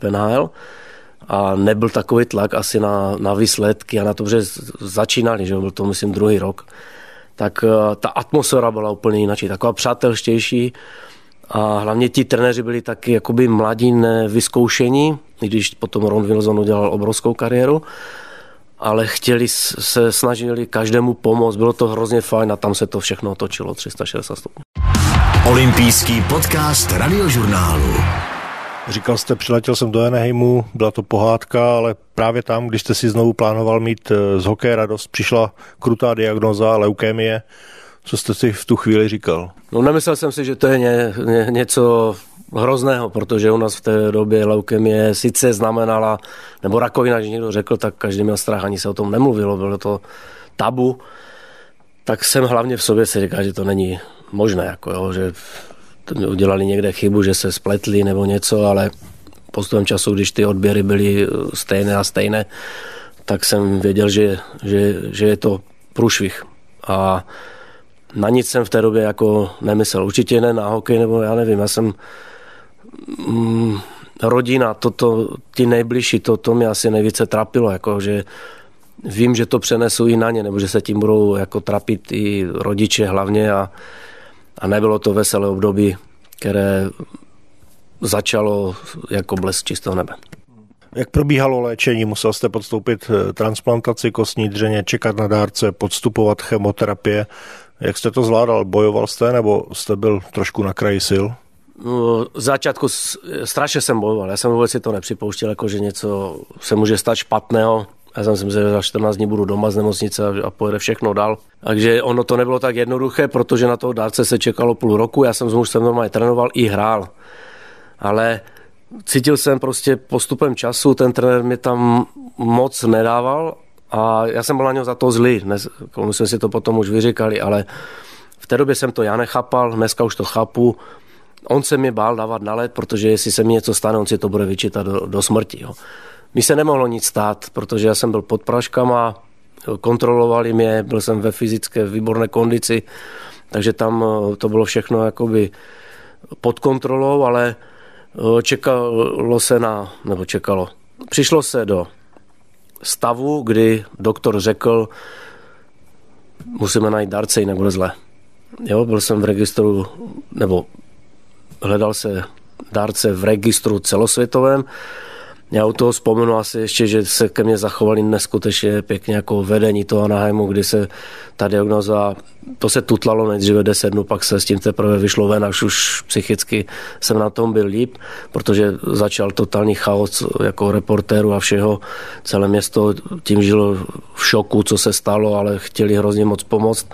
a nebyl takový tlak asi na, na výsledky a na to, že začínali, že byl to myslím druhý rok, tak eh, ta atmosféra byla úplně jiná, taková přátelštější a hlavně ti trenéři byli taky jakoby mladí, nevyzkoušení, i když potom Ron Wilson udělal obrovskou kariéru, ale chtěli se, snažili každému pomoct, bylo to hrozně fajn a tam se to všechno otočilo 360 stupňů. Olympijský podcast radiožurnálu. Říkal jste, přiletěl jsem do Eneheimu, byla to pohádka, ale právě tam, když jste si znovu plánoval mít eh, z hokeje radost, přišla krutá diagnoza leukémie. Co jste si v tu chvíli říkal? No nemyslel jsem si, že to je ně, ně, něco hrozného, protože u nás v té době leukemie sice znamenala, nebo rakovina, že někdo řekl, tak každý měl strach, ani se o tom nemluvilo, bylo to tabu. Tak jsem hlavně v sobě si říkal, že to není možné, jako jo, že udělali někde chybu, že se spletli nebo něco, ale postupem času, když ty odběry byly stejné a stejné, tak jsem věděl, že, že, že je to průšvih. A na nic jsem v té době jako nemyslel. Určitě ne na hokej, nebo já nevím, já jsem mm, rodina, toto, ti nejbližší, to, to mě asi nejvíce trapilo, jako že vím, že to přenesu i na ně, nebo že se tím budou jako trapit i rodiče hlavně a, a nebylo to veselé období, které začalo jako blesk čistého nebe. Jak probíhalo léčení? Musel jste podstoupit eh, transplantaci kostní dřeně, čekat na dárce, podstupovat chemoterapie. Jak jste to zvládal? Bojoval jste nebo jste byl trošku na kraji sil? No, v začátku strašně jsem bojoval. Já jsem vůbec si to nepřipouštěl, jako že něco se může stát špatného. Já jsem si myslel, že za 14 dní budu doma z nemocnice a pojede všechno dál. Takže ono to nebylo tak jednoduché, protože na toho dárce se čekalo půl roku. Já jsem s mužstvem normálně trénoval i hrál. Ale cítil jsem prostě postupem času, ten trenér mi tam moc nedával a já jsem byl na něho za to zlý. Dnes, my jsme si to potom už vyříkali, ale v té době jsem to já nechápal, dneska už to chápu. On se mi bál dávat na led, protože jestli se mi něco stane, on si to bude vyčítat do, do smrti. Jo. Mi se nemohlo nic stát, protože já jsem byl pod praškama, kontrolovali mě, byl jsem ve fyzické výborné kondici, takže tam to bylo všechno jakoby pod kontrolou, ale čekalo se na, nebo čekalo, přišlo se do stavu, kdy doktor řekl, musíme najít darce, jinak bude zle. Jo, byl jsem v registru, nebo hledal se dárce v registru celosvětovém. Já u toho vzpomenu asi ještě, že se ke mně zachovali neskutečně pěkně jako vedení toho Anaheimu, kdy se ta diagnoza, to se tutlalo nejdříve 10 dnů, pak se s tím teprve vyšlo ven, až už psychicky jsem na tom byl líp, protože začal totální chaos jako reportéru a všeho. Celé město tím žilo v šoku, co se stalo, ale chtěli hrozně moc pomoct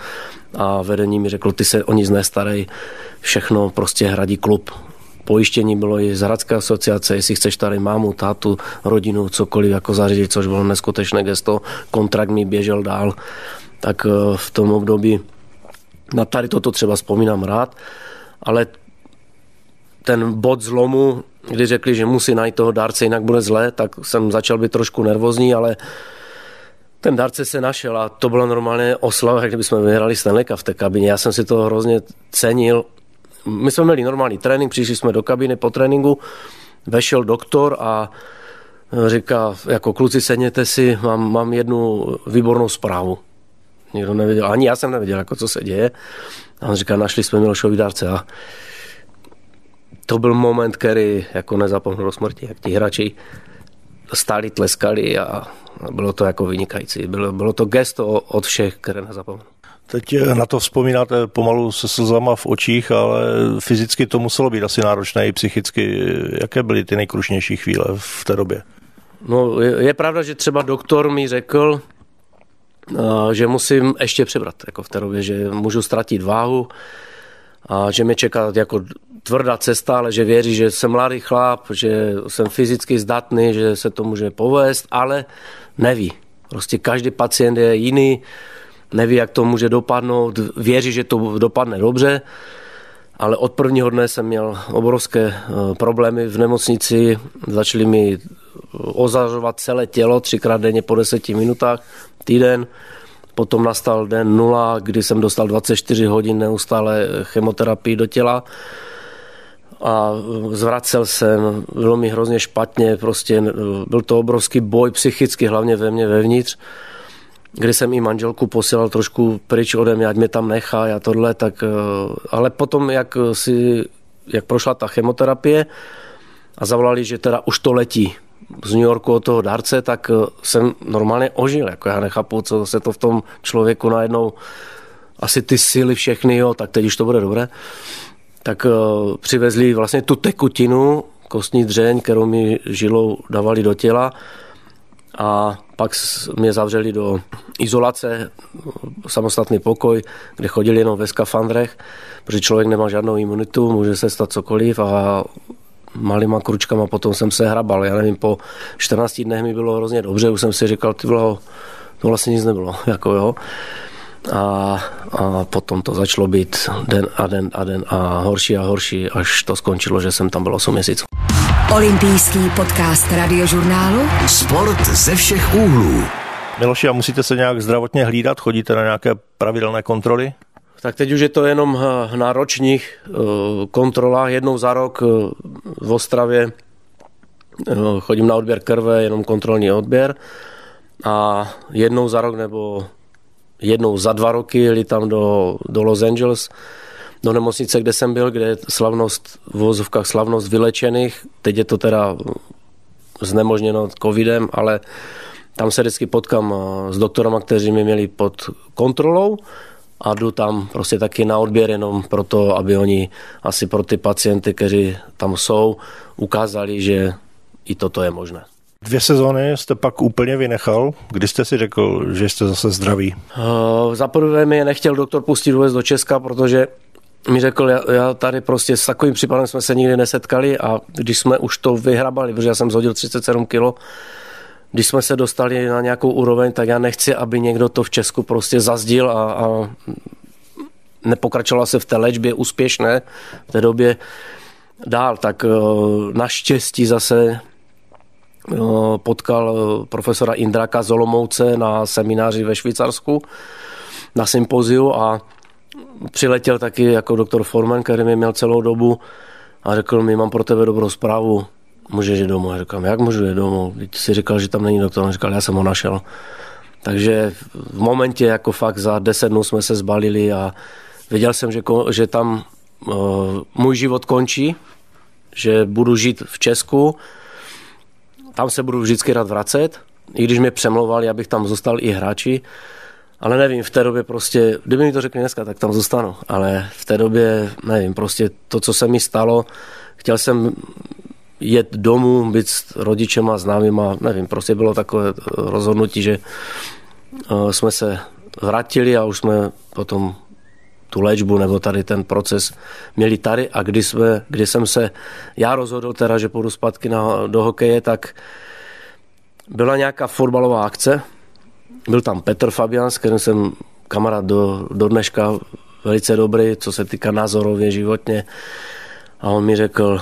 a vedení mi řeklo, ty se o nic nestarej, všechno prostě hradí klub. Pojištění bylo i z Hradské asociace, jestli chceš tady mámu, tátu, rodinu, cokoliv jako zařídit, což bylo neskutečné gesto. Kontrakt mi běžel dál, tak eh, v tom období na tady toto třeba vzpomínám rád, ale ten bod zlomu, kdy řekli, že musí najít toho dárce, jinak bude zle, tak jsem začal být trošku nervózní, ale ten darce se našel a to bylo normálně oslava, jak kdybychom vyhrali Stanley v té kabině. Já jsem si to hrozně cenil. My jsme měli normální trénink, přišli jsme do kabiny po tréninku, vešel doktor a říká, jako kluci sedněte si, mám, mám jednu výbornou zprávu. Nikdo nevěděl, ani já jsem nevěděl, jako co se děje. A on říká, našli jsme Milošovi dárce a to byl moment, který jako nezapomněl do smrti, jak ti hráči stáli, tleskali a bylo to jako vynikající. Bylo, bylo to gesto od všech, které nezapomenu. Teď eh, na to vzpomínáte pomalu se slzama v očích, ale fyzicky to muselo být asi náročné i psychicky. Jaké byly ty nejkrušnější chvíle v té době? No, je, je pravda, že třeba doktor mi řekl, eh, že musím ještě přebrat jako v té době, že můžu ztratit váhu a že mě čeká jako tvrdá cesta, ale že věří, že jsem mladý chlap, že jsem fyzicky zdatný, že se to může povést, ale neví. Prostě každý pacient je jiný, neví, jak to může dopadnout, věří, že to dopadne dobře, ale od prvního dne jsem měl obrovské eh, problémy v nemocnici, začali mi ozařovat celé tělo třikrát denně po deseti minutách, týden, potom nastal den nula, kdy jsem dostal 24 hodin neustále chemoterapii do těla. A zvracel jsem, bylo mi hrozně špatně, prostě byl to obrovský boj psychicky, hlavně ve mně vevnitř, kdy jsem i manželku posílal trošku pryč ode mě, ať mě tam nechá a tohle, tak, eh, ale potom, jak si, jak prošla ta chemoterapie a zavolali, že teda už to letí z New Yorku od toho darce, tak eh, jsem normálně ožil, jako já nechápu, co se to v tom člověku najednou asi ty síly všechny, jo, tak teď už to bude dobré. Tak eh, přivezli vlastně tu tekutinu, kostní dřeň, kterou mi žilou dávali do těla a pak mě zavřeli do izolace, samostatný pokoj, kde chodili jenom ve skafandrech, protože člověk nemá žádnou imunitu, může se stát cokoliv a malýma kručkama potom jsem se hrabal. Já nevím, po 14 dnech mi bylo hrozně dobře, už jsem si říkal, ty bylo, to vlastně nic nebylo. Jako jo a, a potom to začalo být den a den a den a horší a horší, až to skončilo, že jsem tam byl 8 měsíců. Olympijský podcast radiožurnálu Sport ze všech úhlů. Miloši, a musíte se nějak zdravotně hlídat? Chodíte na nějaké pravidelné kontroly? Tak teď už je to jenom eh, na ročních eh, kontrolách. Jednou za rok eh, v Ostravě chodím na odběr krve, jenom kontrolní odběr. A jednou za rok nebo jednou za dva roky jeli tam do, do Los Angeles, do nemocnice, kde jsem byl, kde je slavnost, v vozovkách slavnost vylečených. Teď je to teda znemožněno covidem, ale tam se vždycky potkám eh, s doktorama, kteří mi měli pod kontrolou a jdu tam prostě taky na odběr jenom proto, aby oni asi pro ty pacienty, kteří tam jsou, ukázali, že i toto je možné. Dvě sezóny jste pak úplně vynechal. Kdy jste si řekl, že jste zase zdraví? Uh, za prvé mi nechtěl doktor pustit vůbec do Česka, protože mi řekl, já, já tady prostě s takovým případem jsme se nikdy nesetkali a když jsme už to vyhrabali, protože já jsem zhodil 37 kilo, když jsme se dostali na nějakou úroveň, tak já nechci, aby někdo to v Česku prostě zazdil a, a nepokračoval se v té léčbě úspěšné v té době dál. Tak uh, naštěstí zase potkal eh, profesora Indraka Zolomouce na semináři ve Švýcarsku na sympoziu a přiletěl taky jako doktor Forman, který mě měl celou dobu a řekl mi, mám pro tebe dobrou zprávu, můžeš jít domů. Já říkám, jak můžu jít domů? Teď si říkal, že tam není doktor. On říkal, já jsem ho našel. Takže v momentě, jako fakt za 10 dnů jsme se zbalili a věděl jsem, že, že tam uh, můj život končí, že budu žít v Česku, tam se budu vždycky rád vracet, i když mě přemlouvali, abych tam zůstal i hráči, ale nevím, v té době prostě, kdyby mi to řekli dneska, tak tam zůstanu, ale v té době, nevím, prostě to, co se mi stalo, chtěl jsem jet domů, být s rodičema, známýma, nevím, prostě bylo takové rozhodnutí, že eh, jsme se vrátili a už jsme potom tu léčbu nebo tady ten proces měli tady. A kdy, jsme, kdy jsem se já rozhodl teda, že půjdu zpátky na, do hokeje, tak byla nějaká fotbalová akce, byl tam Petr Fabian, s kterým jsem kamarád do, do dneška velice dobrý, co se týká názorově životně. A on mi řekl,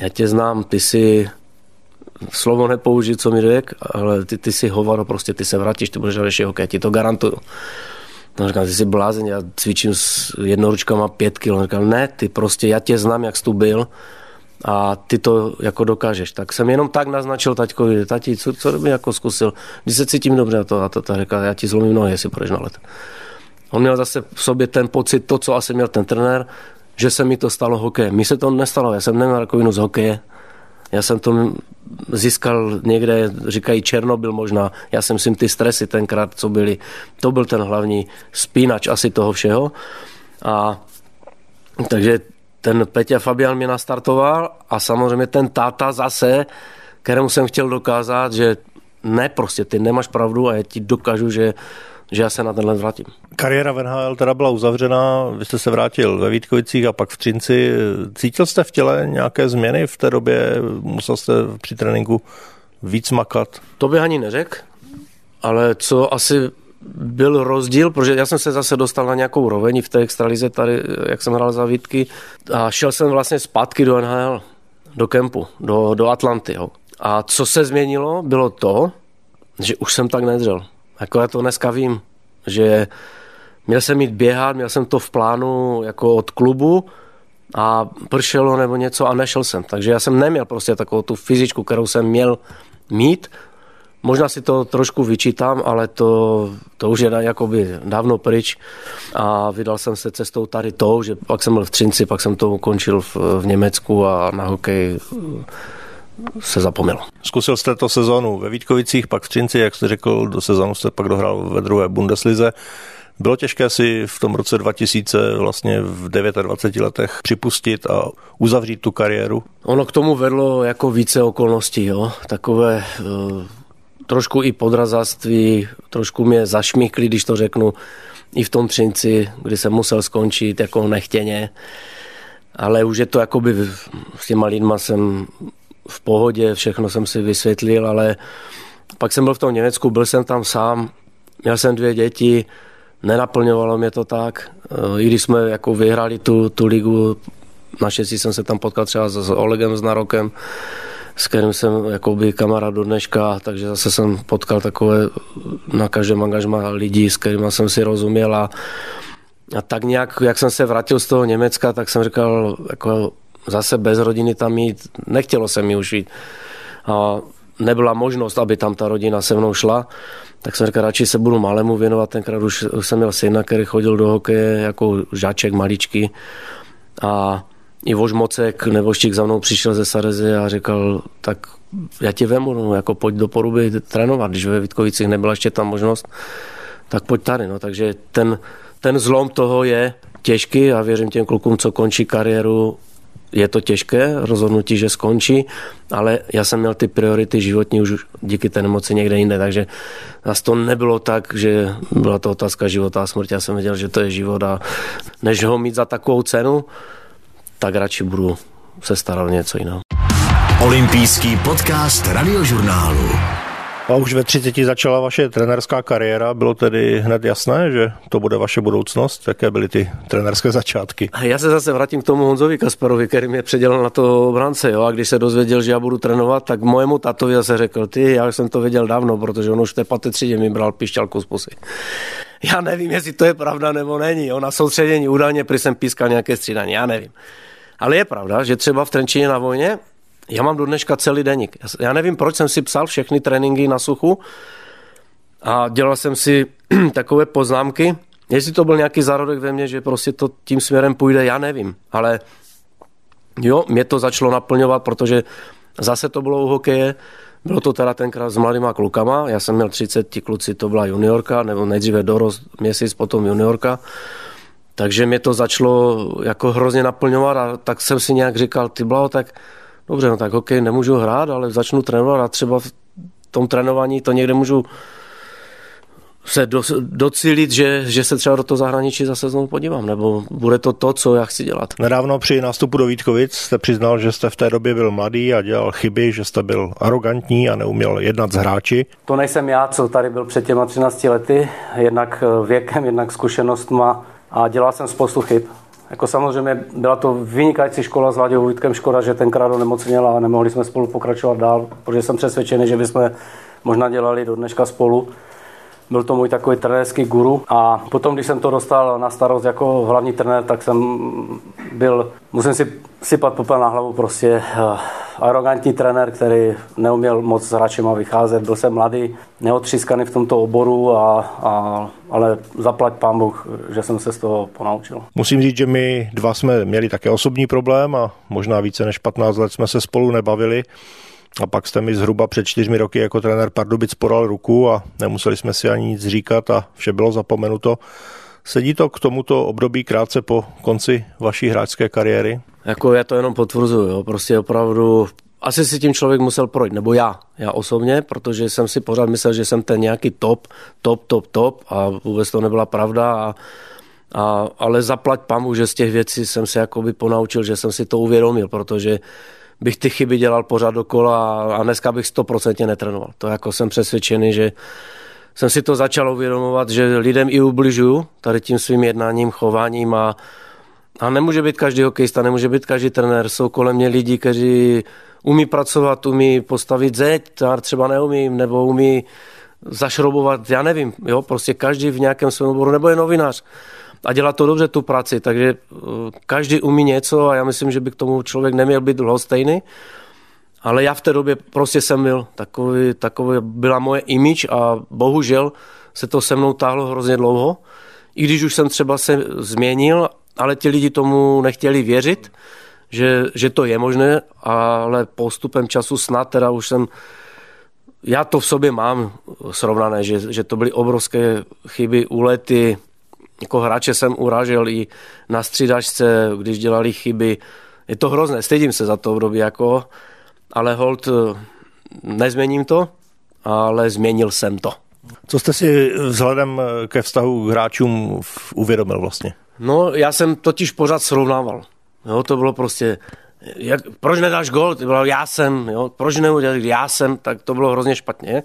já tě znám, ty si slovo nepoužij, co mi řek, ale ty, ty si hovaro, prostě ty se vrátíš, ty budeš hrát hokej, ti to garantuju. No říkám, ty jsi blázen, já cvičím s jednoručkama pět kilo. Říkám, ne, ty prostě, já tě znám, jak jsi tu byl a ty to jako dokážeš. Tak jsem jenom tak naznačil taťkovi, tati, co, co by jako zkusil, když se cítím dobře a to, a to říká, já ti zlomím nohy, jestli půjdeš na let. On měl zase v sobě ten pocit, to, co asi měl ten trenér, že se mi to stalo hokej. Mi se to nestalo, já jsem neměl rakovinu z hokeje, já jsem to získal někde, říkají Černobyl možná, já jsem si ty stresy tenkrát, co byly, to byl ten hlavní spínač asi toho všeho. A takže ten Peťa Fabian mě nastartoval a samozřejmě ten táta zase, kterému jsem chtěl dokázat, že ne, prostě ty nemáš pravdu a já ti dokážu, že že já se na tenhle vrátím. Kariéra v NHL teda byla uzavřena, vy jste se vrátil ve Vítkovicích a pak v Třinci. Cítil jste v těle nějaké změny v té době? Musel jste při tréninku víc makat? To bych ani neřekl, ale co asi byl rozdíl, protože já jsem se zase dostal na nějakou roveň v té extralize tady, jak jsem hrál za Vítky a šel jsem vlastně zpátky do NHL, do kempu, do, do Atlanty. Jo. A co se změnilo, bylo to, že už jsem tak nedřel. Jako já to dneska vím, že měl jsem mít běhat, měl jsem to v plánu jako od klubu a pršelo nebo něco a nešel jsem. Takže já jsem neměl prostě takovou tu fyzičku, kterou jsem měl mít. Možná si to trošku vyčítám, ale to, to už je jakoby dávno pryč a vydal jsem se cestou tady tou, že pak jsem byl v Třinci, pak jsem to ukončil v, v Německu a na hokej se zapomnělo. Zkusil jste to sezónu ve Vítkovicích, pak v Třinci, jak jste řekl, do sezónu jste pak dohrál ve druhé Bundeslize. Bylo těžké si v tom roce 2000 vlastně v 29 letech připustit a uzavřít tu kariéru? Ono k tomu vedlo jako více okolností, jo. Takové uh, trošku i podrazáctví, trošku mě zašmíkli, když to řeknu, i v tom Třinci, kdy jsem musel skončit jako nechtěně. Ale už je to jakoby s těma lidma jsem v pohodě, všechno jsem si vysvětlil, ale pak jsem byl v tom Německu, byl jsem tam sám, měl jsem dvě děti, nenaplňovalo mě to tak. I když jsme jako vyhrali tu, tu ligu, naštěstí jsem se tam potkal třeba s Olegem s Narokem, s kterým jsem jakoby kamarád do dneška, takže zase jsem potkal takové na každém angažma lidí, s kterými jsem si rozuměl a, a tak nějak, jak jsem se vrátil z toho Německa, tak jsem říkal, jako zase bez rodiny tam jít, nechtělo se mi už jít. A nebyla možnost, aby tam ta rodina se mnou šla, tak jsem říkal, radši se budu malému věnovat. Tenkrát už jsem měl syna, který chodil do hokeje jako žáček maličký. A i Mocek, neboštík za mnou přišel ze Sarezy a říkal, tak já tě vemu, no, jako pojď do Poruby trénovat, když ve Vítkovicích nebyla ještě tam možnost, tak pojď tady. No. Takže ten, ten zlom toho je těžký a věřím těm klukům, co končí kariéru, je to těžké rozhodnutí, že skončí, ale já jsem měl ty priority životní už díky té nemoci někde jinde, takže nás to nebylo tak, že byla to otázka života a smrti. Já jsem věděl, že to je život a než ho mít za takovou cenu, tak radši budu se starat něco jiného. Olympijský podcast radiožurnálu. A už ve 30 začala vaše trenerská kariéra, bylo tedy hned jasné, že to bude vaše budoucnost? Jaké byly ty trenerské začátky? Já se zase vrátím k tomu Honzovi Kasparovi, který mě předělal na to obránce. Jo? A když se dozvěděl, že já budu trénovat, tak mojemu tatovi zase řekl, ty, já jsem to věděl dávno, protože on už v té paté třídě mi bral pišťalku z pusy. Já nevím, jestli to je pravda nebo není. Jo. Na soustředění údajně prý jsem pískal nějaké střídání, já nevím. Ale je pravda, že třeba v Trenčině na vojně já mám do dneška celý deník. Já nevím, proč jsem si psal všechny tréninky na suchu a dělal jsem si takové poznámky. Jestli to byl nějaký zárodek ve mně, že prostě to tím směrem půjde, já nevím. Ale jo, mě to začalo naplňovat, protože zase to bylo u hokeje. Bylo to teda tenkrát s mladýma klukama. Já jsem měl 30, ti kluci, to byla juniorka, nebo nejdříve dorost měsíc, potom juniorka. Takže mě to začalo jako hrozně naplňovat a tak jsem si nějak říkal, ty blaho, tak dobře, no tak hokej nemůžu hrát, ale začnu trénovat a třeba v tom trénování to někde můžu se do, docílit, že, že se třeba do toho zahraničí zase znovu podívám, nebo bude to to, co já chci dělat. Nedávno při nástupu do Vítkovic jste přiznal, že jste v té době byl mladý a dělal chyby, že jste byl arrogantní a neuměl jednat s hráči. To nejsem já, co tady byl před těma 13 lety, jednak věkem, jednak zkušenostma a dělal jsem spoustu chyb. Jako samozřejmě byla to vynikající škola s Láďou Vítkem, škoda, že tenkrát onemocněl a nemohli jsme spolu pokračovat dál, protože jsem přesvědčený, že bychom možná dělali do dneška spolu. Byl to můj takový trenérský guru a potom, když jsem to dostal na starost jako hlavní trenér, tak jsem byl, musím si sypat popel na hlavu, prostě uh, arrogantní trenér, který neuměl moc s hráčema vycházet. Byl jsem mladý, neotřískaný v tomto oboru, a, a, ale zaplať pán Bůh, že jsem se z toho ponaučil. Musím říct, že my dva jsme měli také osobní problém a možná více než 15 let jsme se spolu nebavili. A pak jste mi zhruba před čtyřmi roky jako trenér Pardubic podal ruku a nemuseli jsme si ani nic říkat a vše bylo zapomenuto. Sedí to k tomuto období krátce po konci vaší hráčské kariéry? Jako já to jenom potvrzuju, jo. prostě opravdu asi si tím člověk musel projít, nebo já, já osobně, protože jsem si pořád myslel, že jsem ten nějaký top, top, top, top a vůbec to nebyla pravda a, a ale zaplať pamu, že z těch věcí jsem se jakoby ponaučil, že jsem si to uvědomil, protože bych ty chyby dělal pořád dokola a dneska bych stoprocentně netrénoval. To jako jsem přesvědčený, že jsem si to začal uvědomovat, že lidem i ubližuju tady tím svým jednáním, chováním a, a nemůže být každý hokejista, nemůže být každý trenér. Jsou kolem mě lidi, kteří umí pracovat, umí postavit zeď, třeba neumím, nebo umí zašrobovat, já nevím, jo, prostě každý v nějakém svém oboru, nebo je novinář a dělat to dobře tu práci, takže uh, každý umí něco a já myslím, že by k tomu člověk neměl být lhostejný. Ale já v té době prostě jsem byl, takový, takový byla moje image a bohužel se to se mnou táhlo hrozně dlouho. I když už jsem třeba se změnil, ale ti lidi tomu nechtěli věřit, že, že to je možné, ale postupem času snad teda už jsem já to v sobě mám srovnané, že, že to byly obrovské chyby, úlety, jako hráče jsem uražil i na střídačce, když dělali chyby. Je to hrozné, stydím se za to období, jako, ale hold, nezměním to, ale změnil jsem to. Co jste si vzhledem ke vztahu k hráčům uvědomil vlastně? No, já jsem totiž pořád srovnával. Jo, to bylo prostě, jak, proč nedáš gol? To bylo já jsem, jo, proč neudělal, já jsem, tak to bylo hrozně špatně.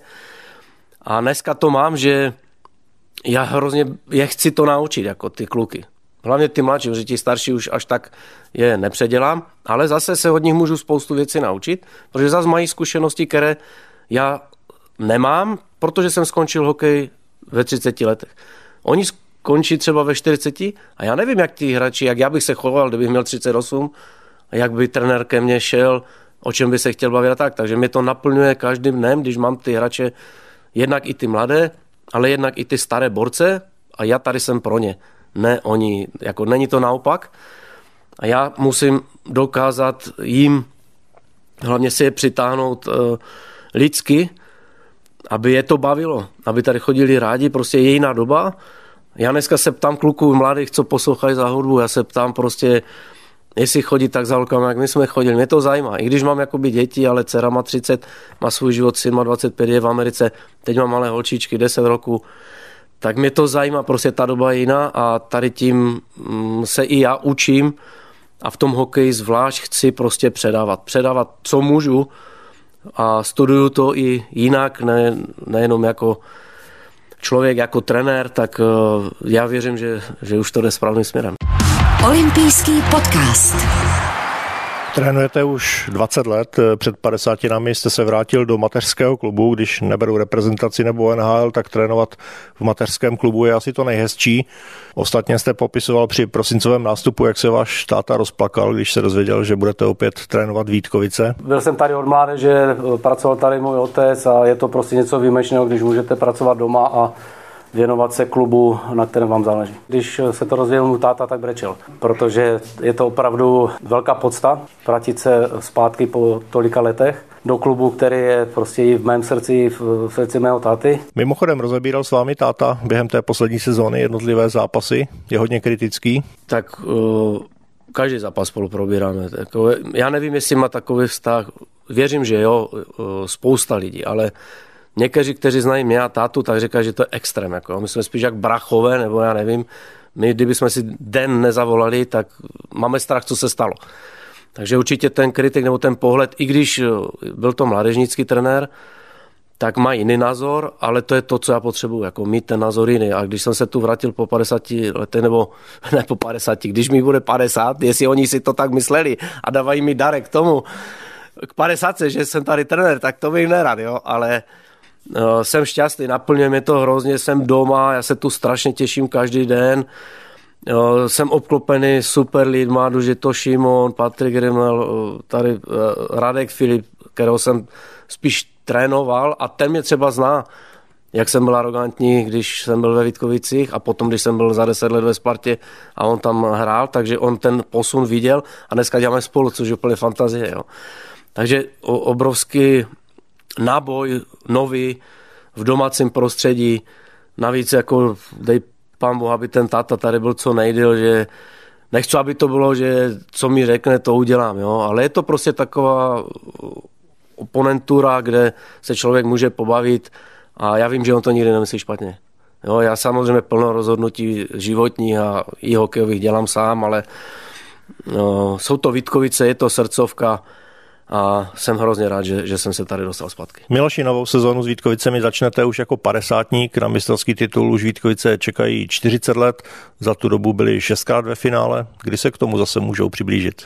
A dneska to mám, že já hrozně je chci to naučit, jako ty kluky. Hlavně ty mladší, protože ti starší už až tak je nepředělám, ale zase se od nich můžu spoustu věcí naučit, protože zase mají zkušenosti, které já nemám, protože jsem skončil hokej ve 30 letech. Oni skončí třeba ve 40 a já nevím, jak ti hráči, jak já bych se choval, kdybych měl 38, a jak by trenér ke mně šel, o čem by se chtěl bavit a tak. Takže mě to naplňuje každým dnem, když mám ty hráče, jednak i ty mladé, ale jednak i ty staré borce a já tady jsem pro ně. Ne oni, jako není to naopak. A já musím dokázat jim hlavně si je přitáhnout uh, lidsky, aby je to bavilo, aby tady chodili rádi, prostě je jiná doba. Já dneska se ptám kluků mladých, co poslouchají za hudbu, já se ptám prostě, jestli chodí tak za holkama, jak my jsme chodili. Mě to zajímá. I když mám jakoby děti, ale dcera má 30, má svůj život, syn má 25, je v Americe, teď mám malé holčičky, 10 roku, tak mě to zajímá, prostě ta doba je jiná a tady tím mm, se i já učím a v tom hokeji zvlášť chci prostě předávat. Předávat, co můžu a studuju to i jinak, ne, nejenom jako člověk, jako trenér, tak eh, já věřím, že, že už to jde správným směrem. Olympijský podcast. Trénujete už 20 let, před 50 námi jste se vrátil do mateřského klubu, když neberu reprezentaci nebo NHL, tak trénovat v mateřském klubu je asi to nejhezčí. Ostatně jste popisoval při prosincovém nástupu, jak se váš táta rozplakal, když se dozvěděl, že budete opět trénovat Vítkovice. Byl jsem tady od mládeže, pracoval tady můj otec a je to prostě něco výjimečného, když můžete pracovat doma a věnovat se klubu, na kterém vám záleží. Když se to rozvěděl můj táta, tak brečel, protože je to opravdu velká podsta vrátit se zpátky po tolika letech do klubu, který je prostě i v mém srdci, i v srdci mého táty. Mimochodem rozebíral s vámi táta během té poslední sezóny jednotlivé zápasy, je hodně kritický. Tak uh, každý zápas spolu probíráme. Já nevím, jestli má takový vztah, věřím, že jo, uh, spousta lidí, ale Někteří, kteří znají mě a tátu, tak říkají, že to je extrém. Jako. My jsme spíš jak brachové, nebo já nevím. My, kdyby jsme si den nezavolali, tak máme strach, co se stalo. Takže určitě ten kritik nebo ten pohled, i když byl to mládežnický trenér, tak má jiný názor, ale to je to, co já potřebuji, jako mít ten názor jiný. A když jsem se tu vrátil po 50 letech, nebo ne po 50, když mi bude 50, jestli oni si to tak mysleli a dávají mi darek k tomu, k 50, že jsem tady trenér, tak to bych nerad, jo, ale jsem šťastný, naplňuje mě to hrozně, jsem doma, já se tu strašně těším každý den. Eh, jsem obklopený super lidma, už je to Šimon, Patrik Rimmel, eh, tady Radek Filip, kterého jsem spíš trénoval a ten mě třeba zná, jak jsem byl arrogantní, když jsem byl ve Vítkovicích a potom, když jsem byl za 10 let ve Spartě a on tam hrál, takže on ten posun viděl a dneska děláme spolu, což je úplně fantazie. Jo. Takže obrovský náboj nový v domácím prostředí. Navíc jako dej pán Boh, aby ten táta tady byl co nejdýl, že nechci, aby to bylo, že co mi řekne, to udělám, jo? ale je to prostě taková oponentura, kde se člověk může pobavit a já vím, že on to nikdy nemyslí špatně. Jo, já samozřejmě plno rozhodnutí životních a i hokejových dělám sám, ale no, jsou to Vítkovice, je to srdcovka, a jsem hrozně rád, že, že jsem se tady dostal zpátky. Miloši, novou sezónu s Vítkovicemi začnete už jako padesátník, na mistrovský titul už Vítkovice čekají 40 let, za tu dobu byli šestkrát ve finále, kdy se k tomu zase můžou přiblížit?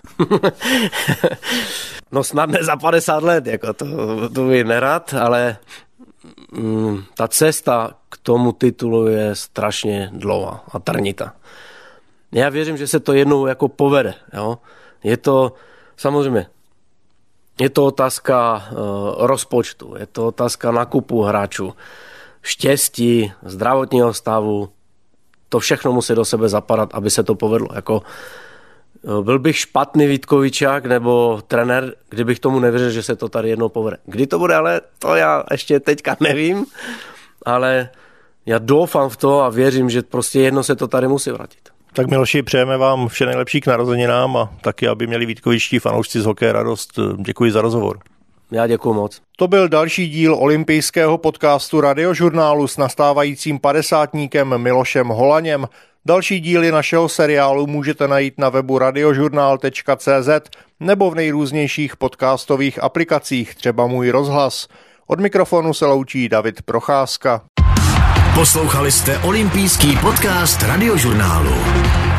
no snad ne za 50 let, jako to, to bych nerad, ale mm, ta cesta k tomu titulu je strašně dlouhá a trnita. Já věřím, že se to jednou jako povede. Jo? Je to samozřejmě je to otázka eh, rozpočtu, je to otázka nakupu hráčů, štěstí, zdravotního stavu, to všechno musí do sebe zapadat, aby se to povedlo. Jako, eh, byl bych špatný Vítkovičák nebo trenér, kdybych tomu nevěřil, že se to tady jednou povede. Kdy to bude, ale to já ještě teďka nevím, ale já doufám v to a věřím, že prostě jedno se to tady musí vrátit. Tak Miloši, přejeme vám vše nejlepší k narozeninám a taky, aby měli Vítkovičtí fanoušci z hokeje radost. Děkuji za rozhovor. Já děkuji moc. To byl další díl olympijského podcastu radiožurnálu s nastávajícím padesátníkem Milošem Holaněm. Další díly našeho seriálu můžete najít na webu radiožurnál.cz nebo v nejrůznějších podcastových aplikacích, třeba Můj rozhlas. Od mikrofonu se loučí David Procházka. Poslouchali jste olympijský podcast radiožurnálu.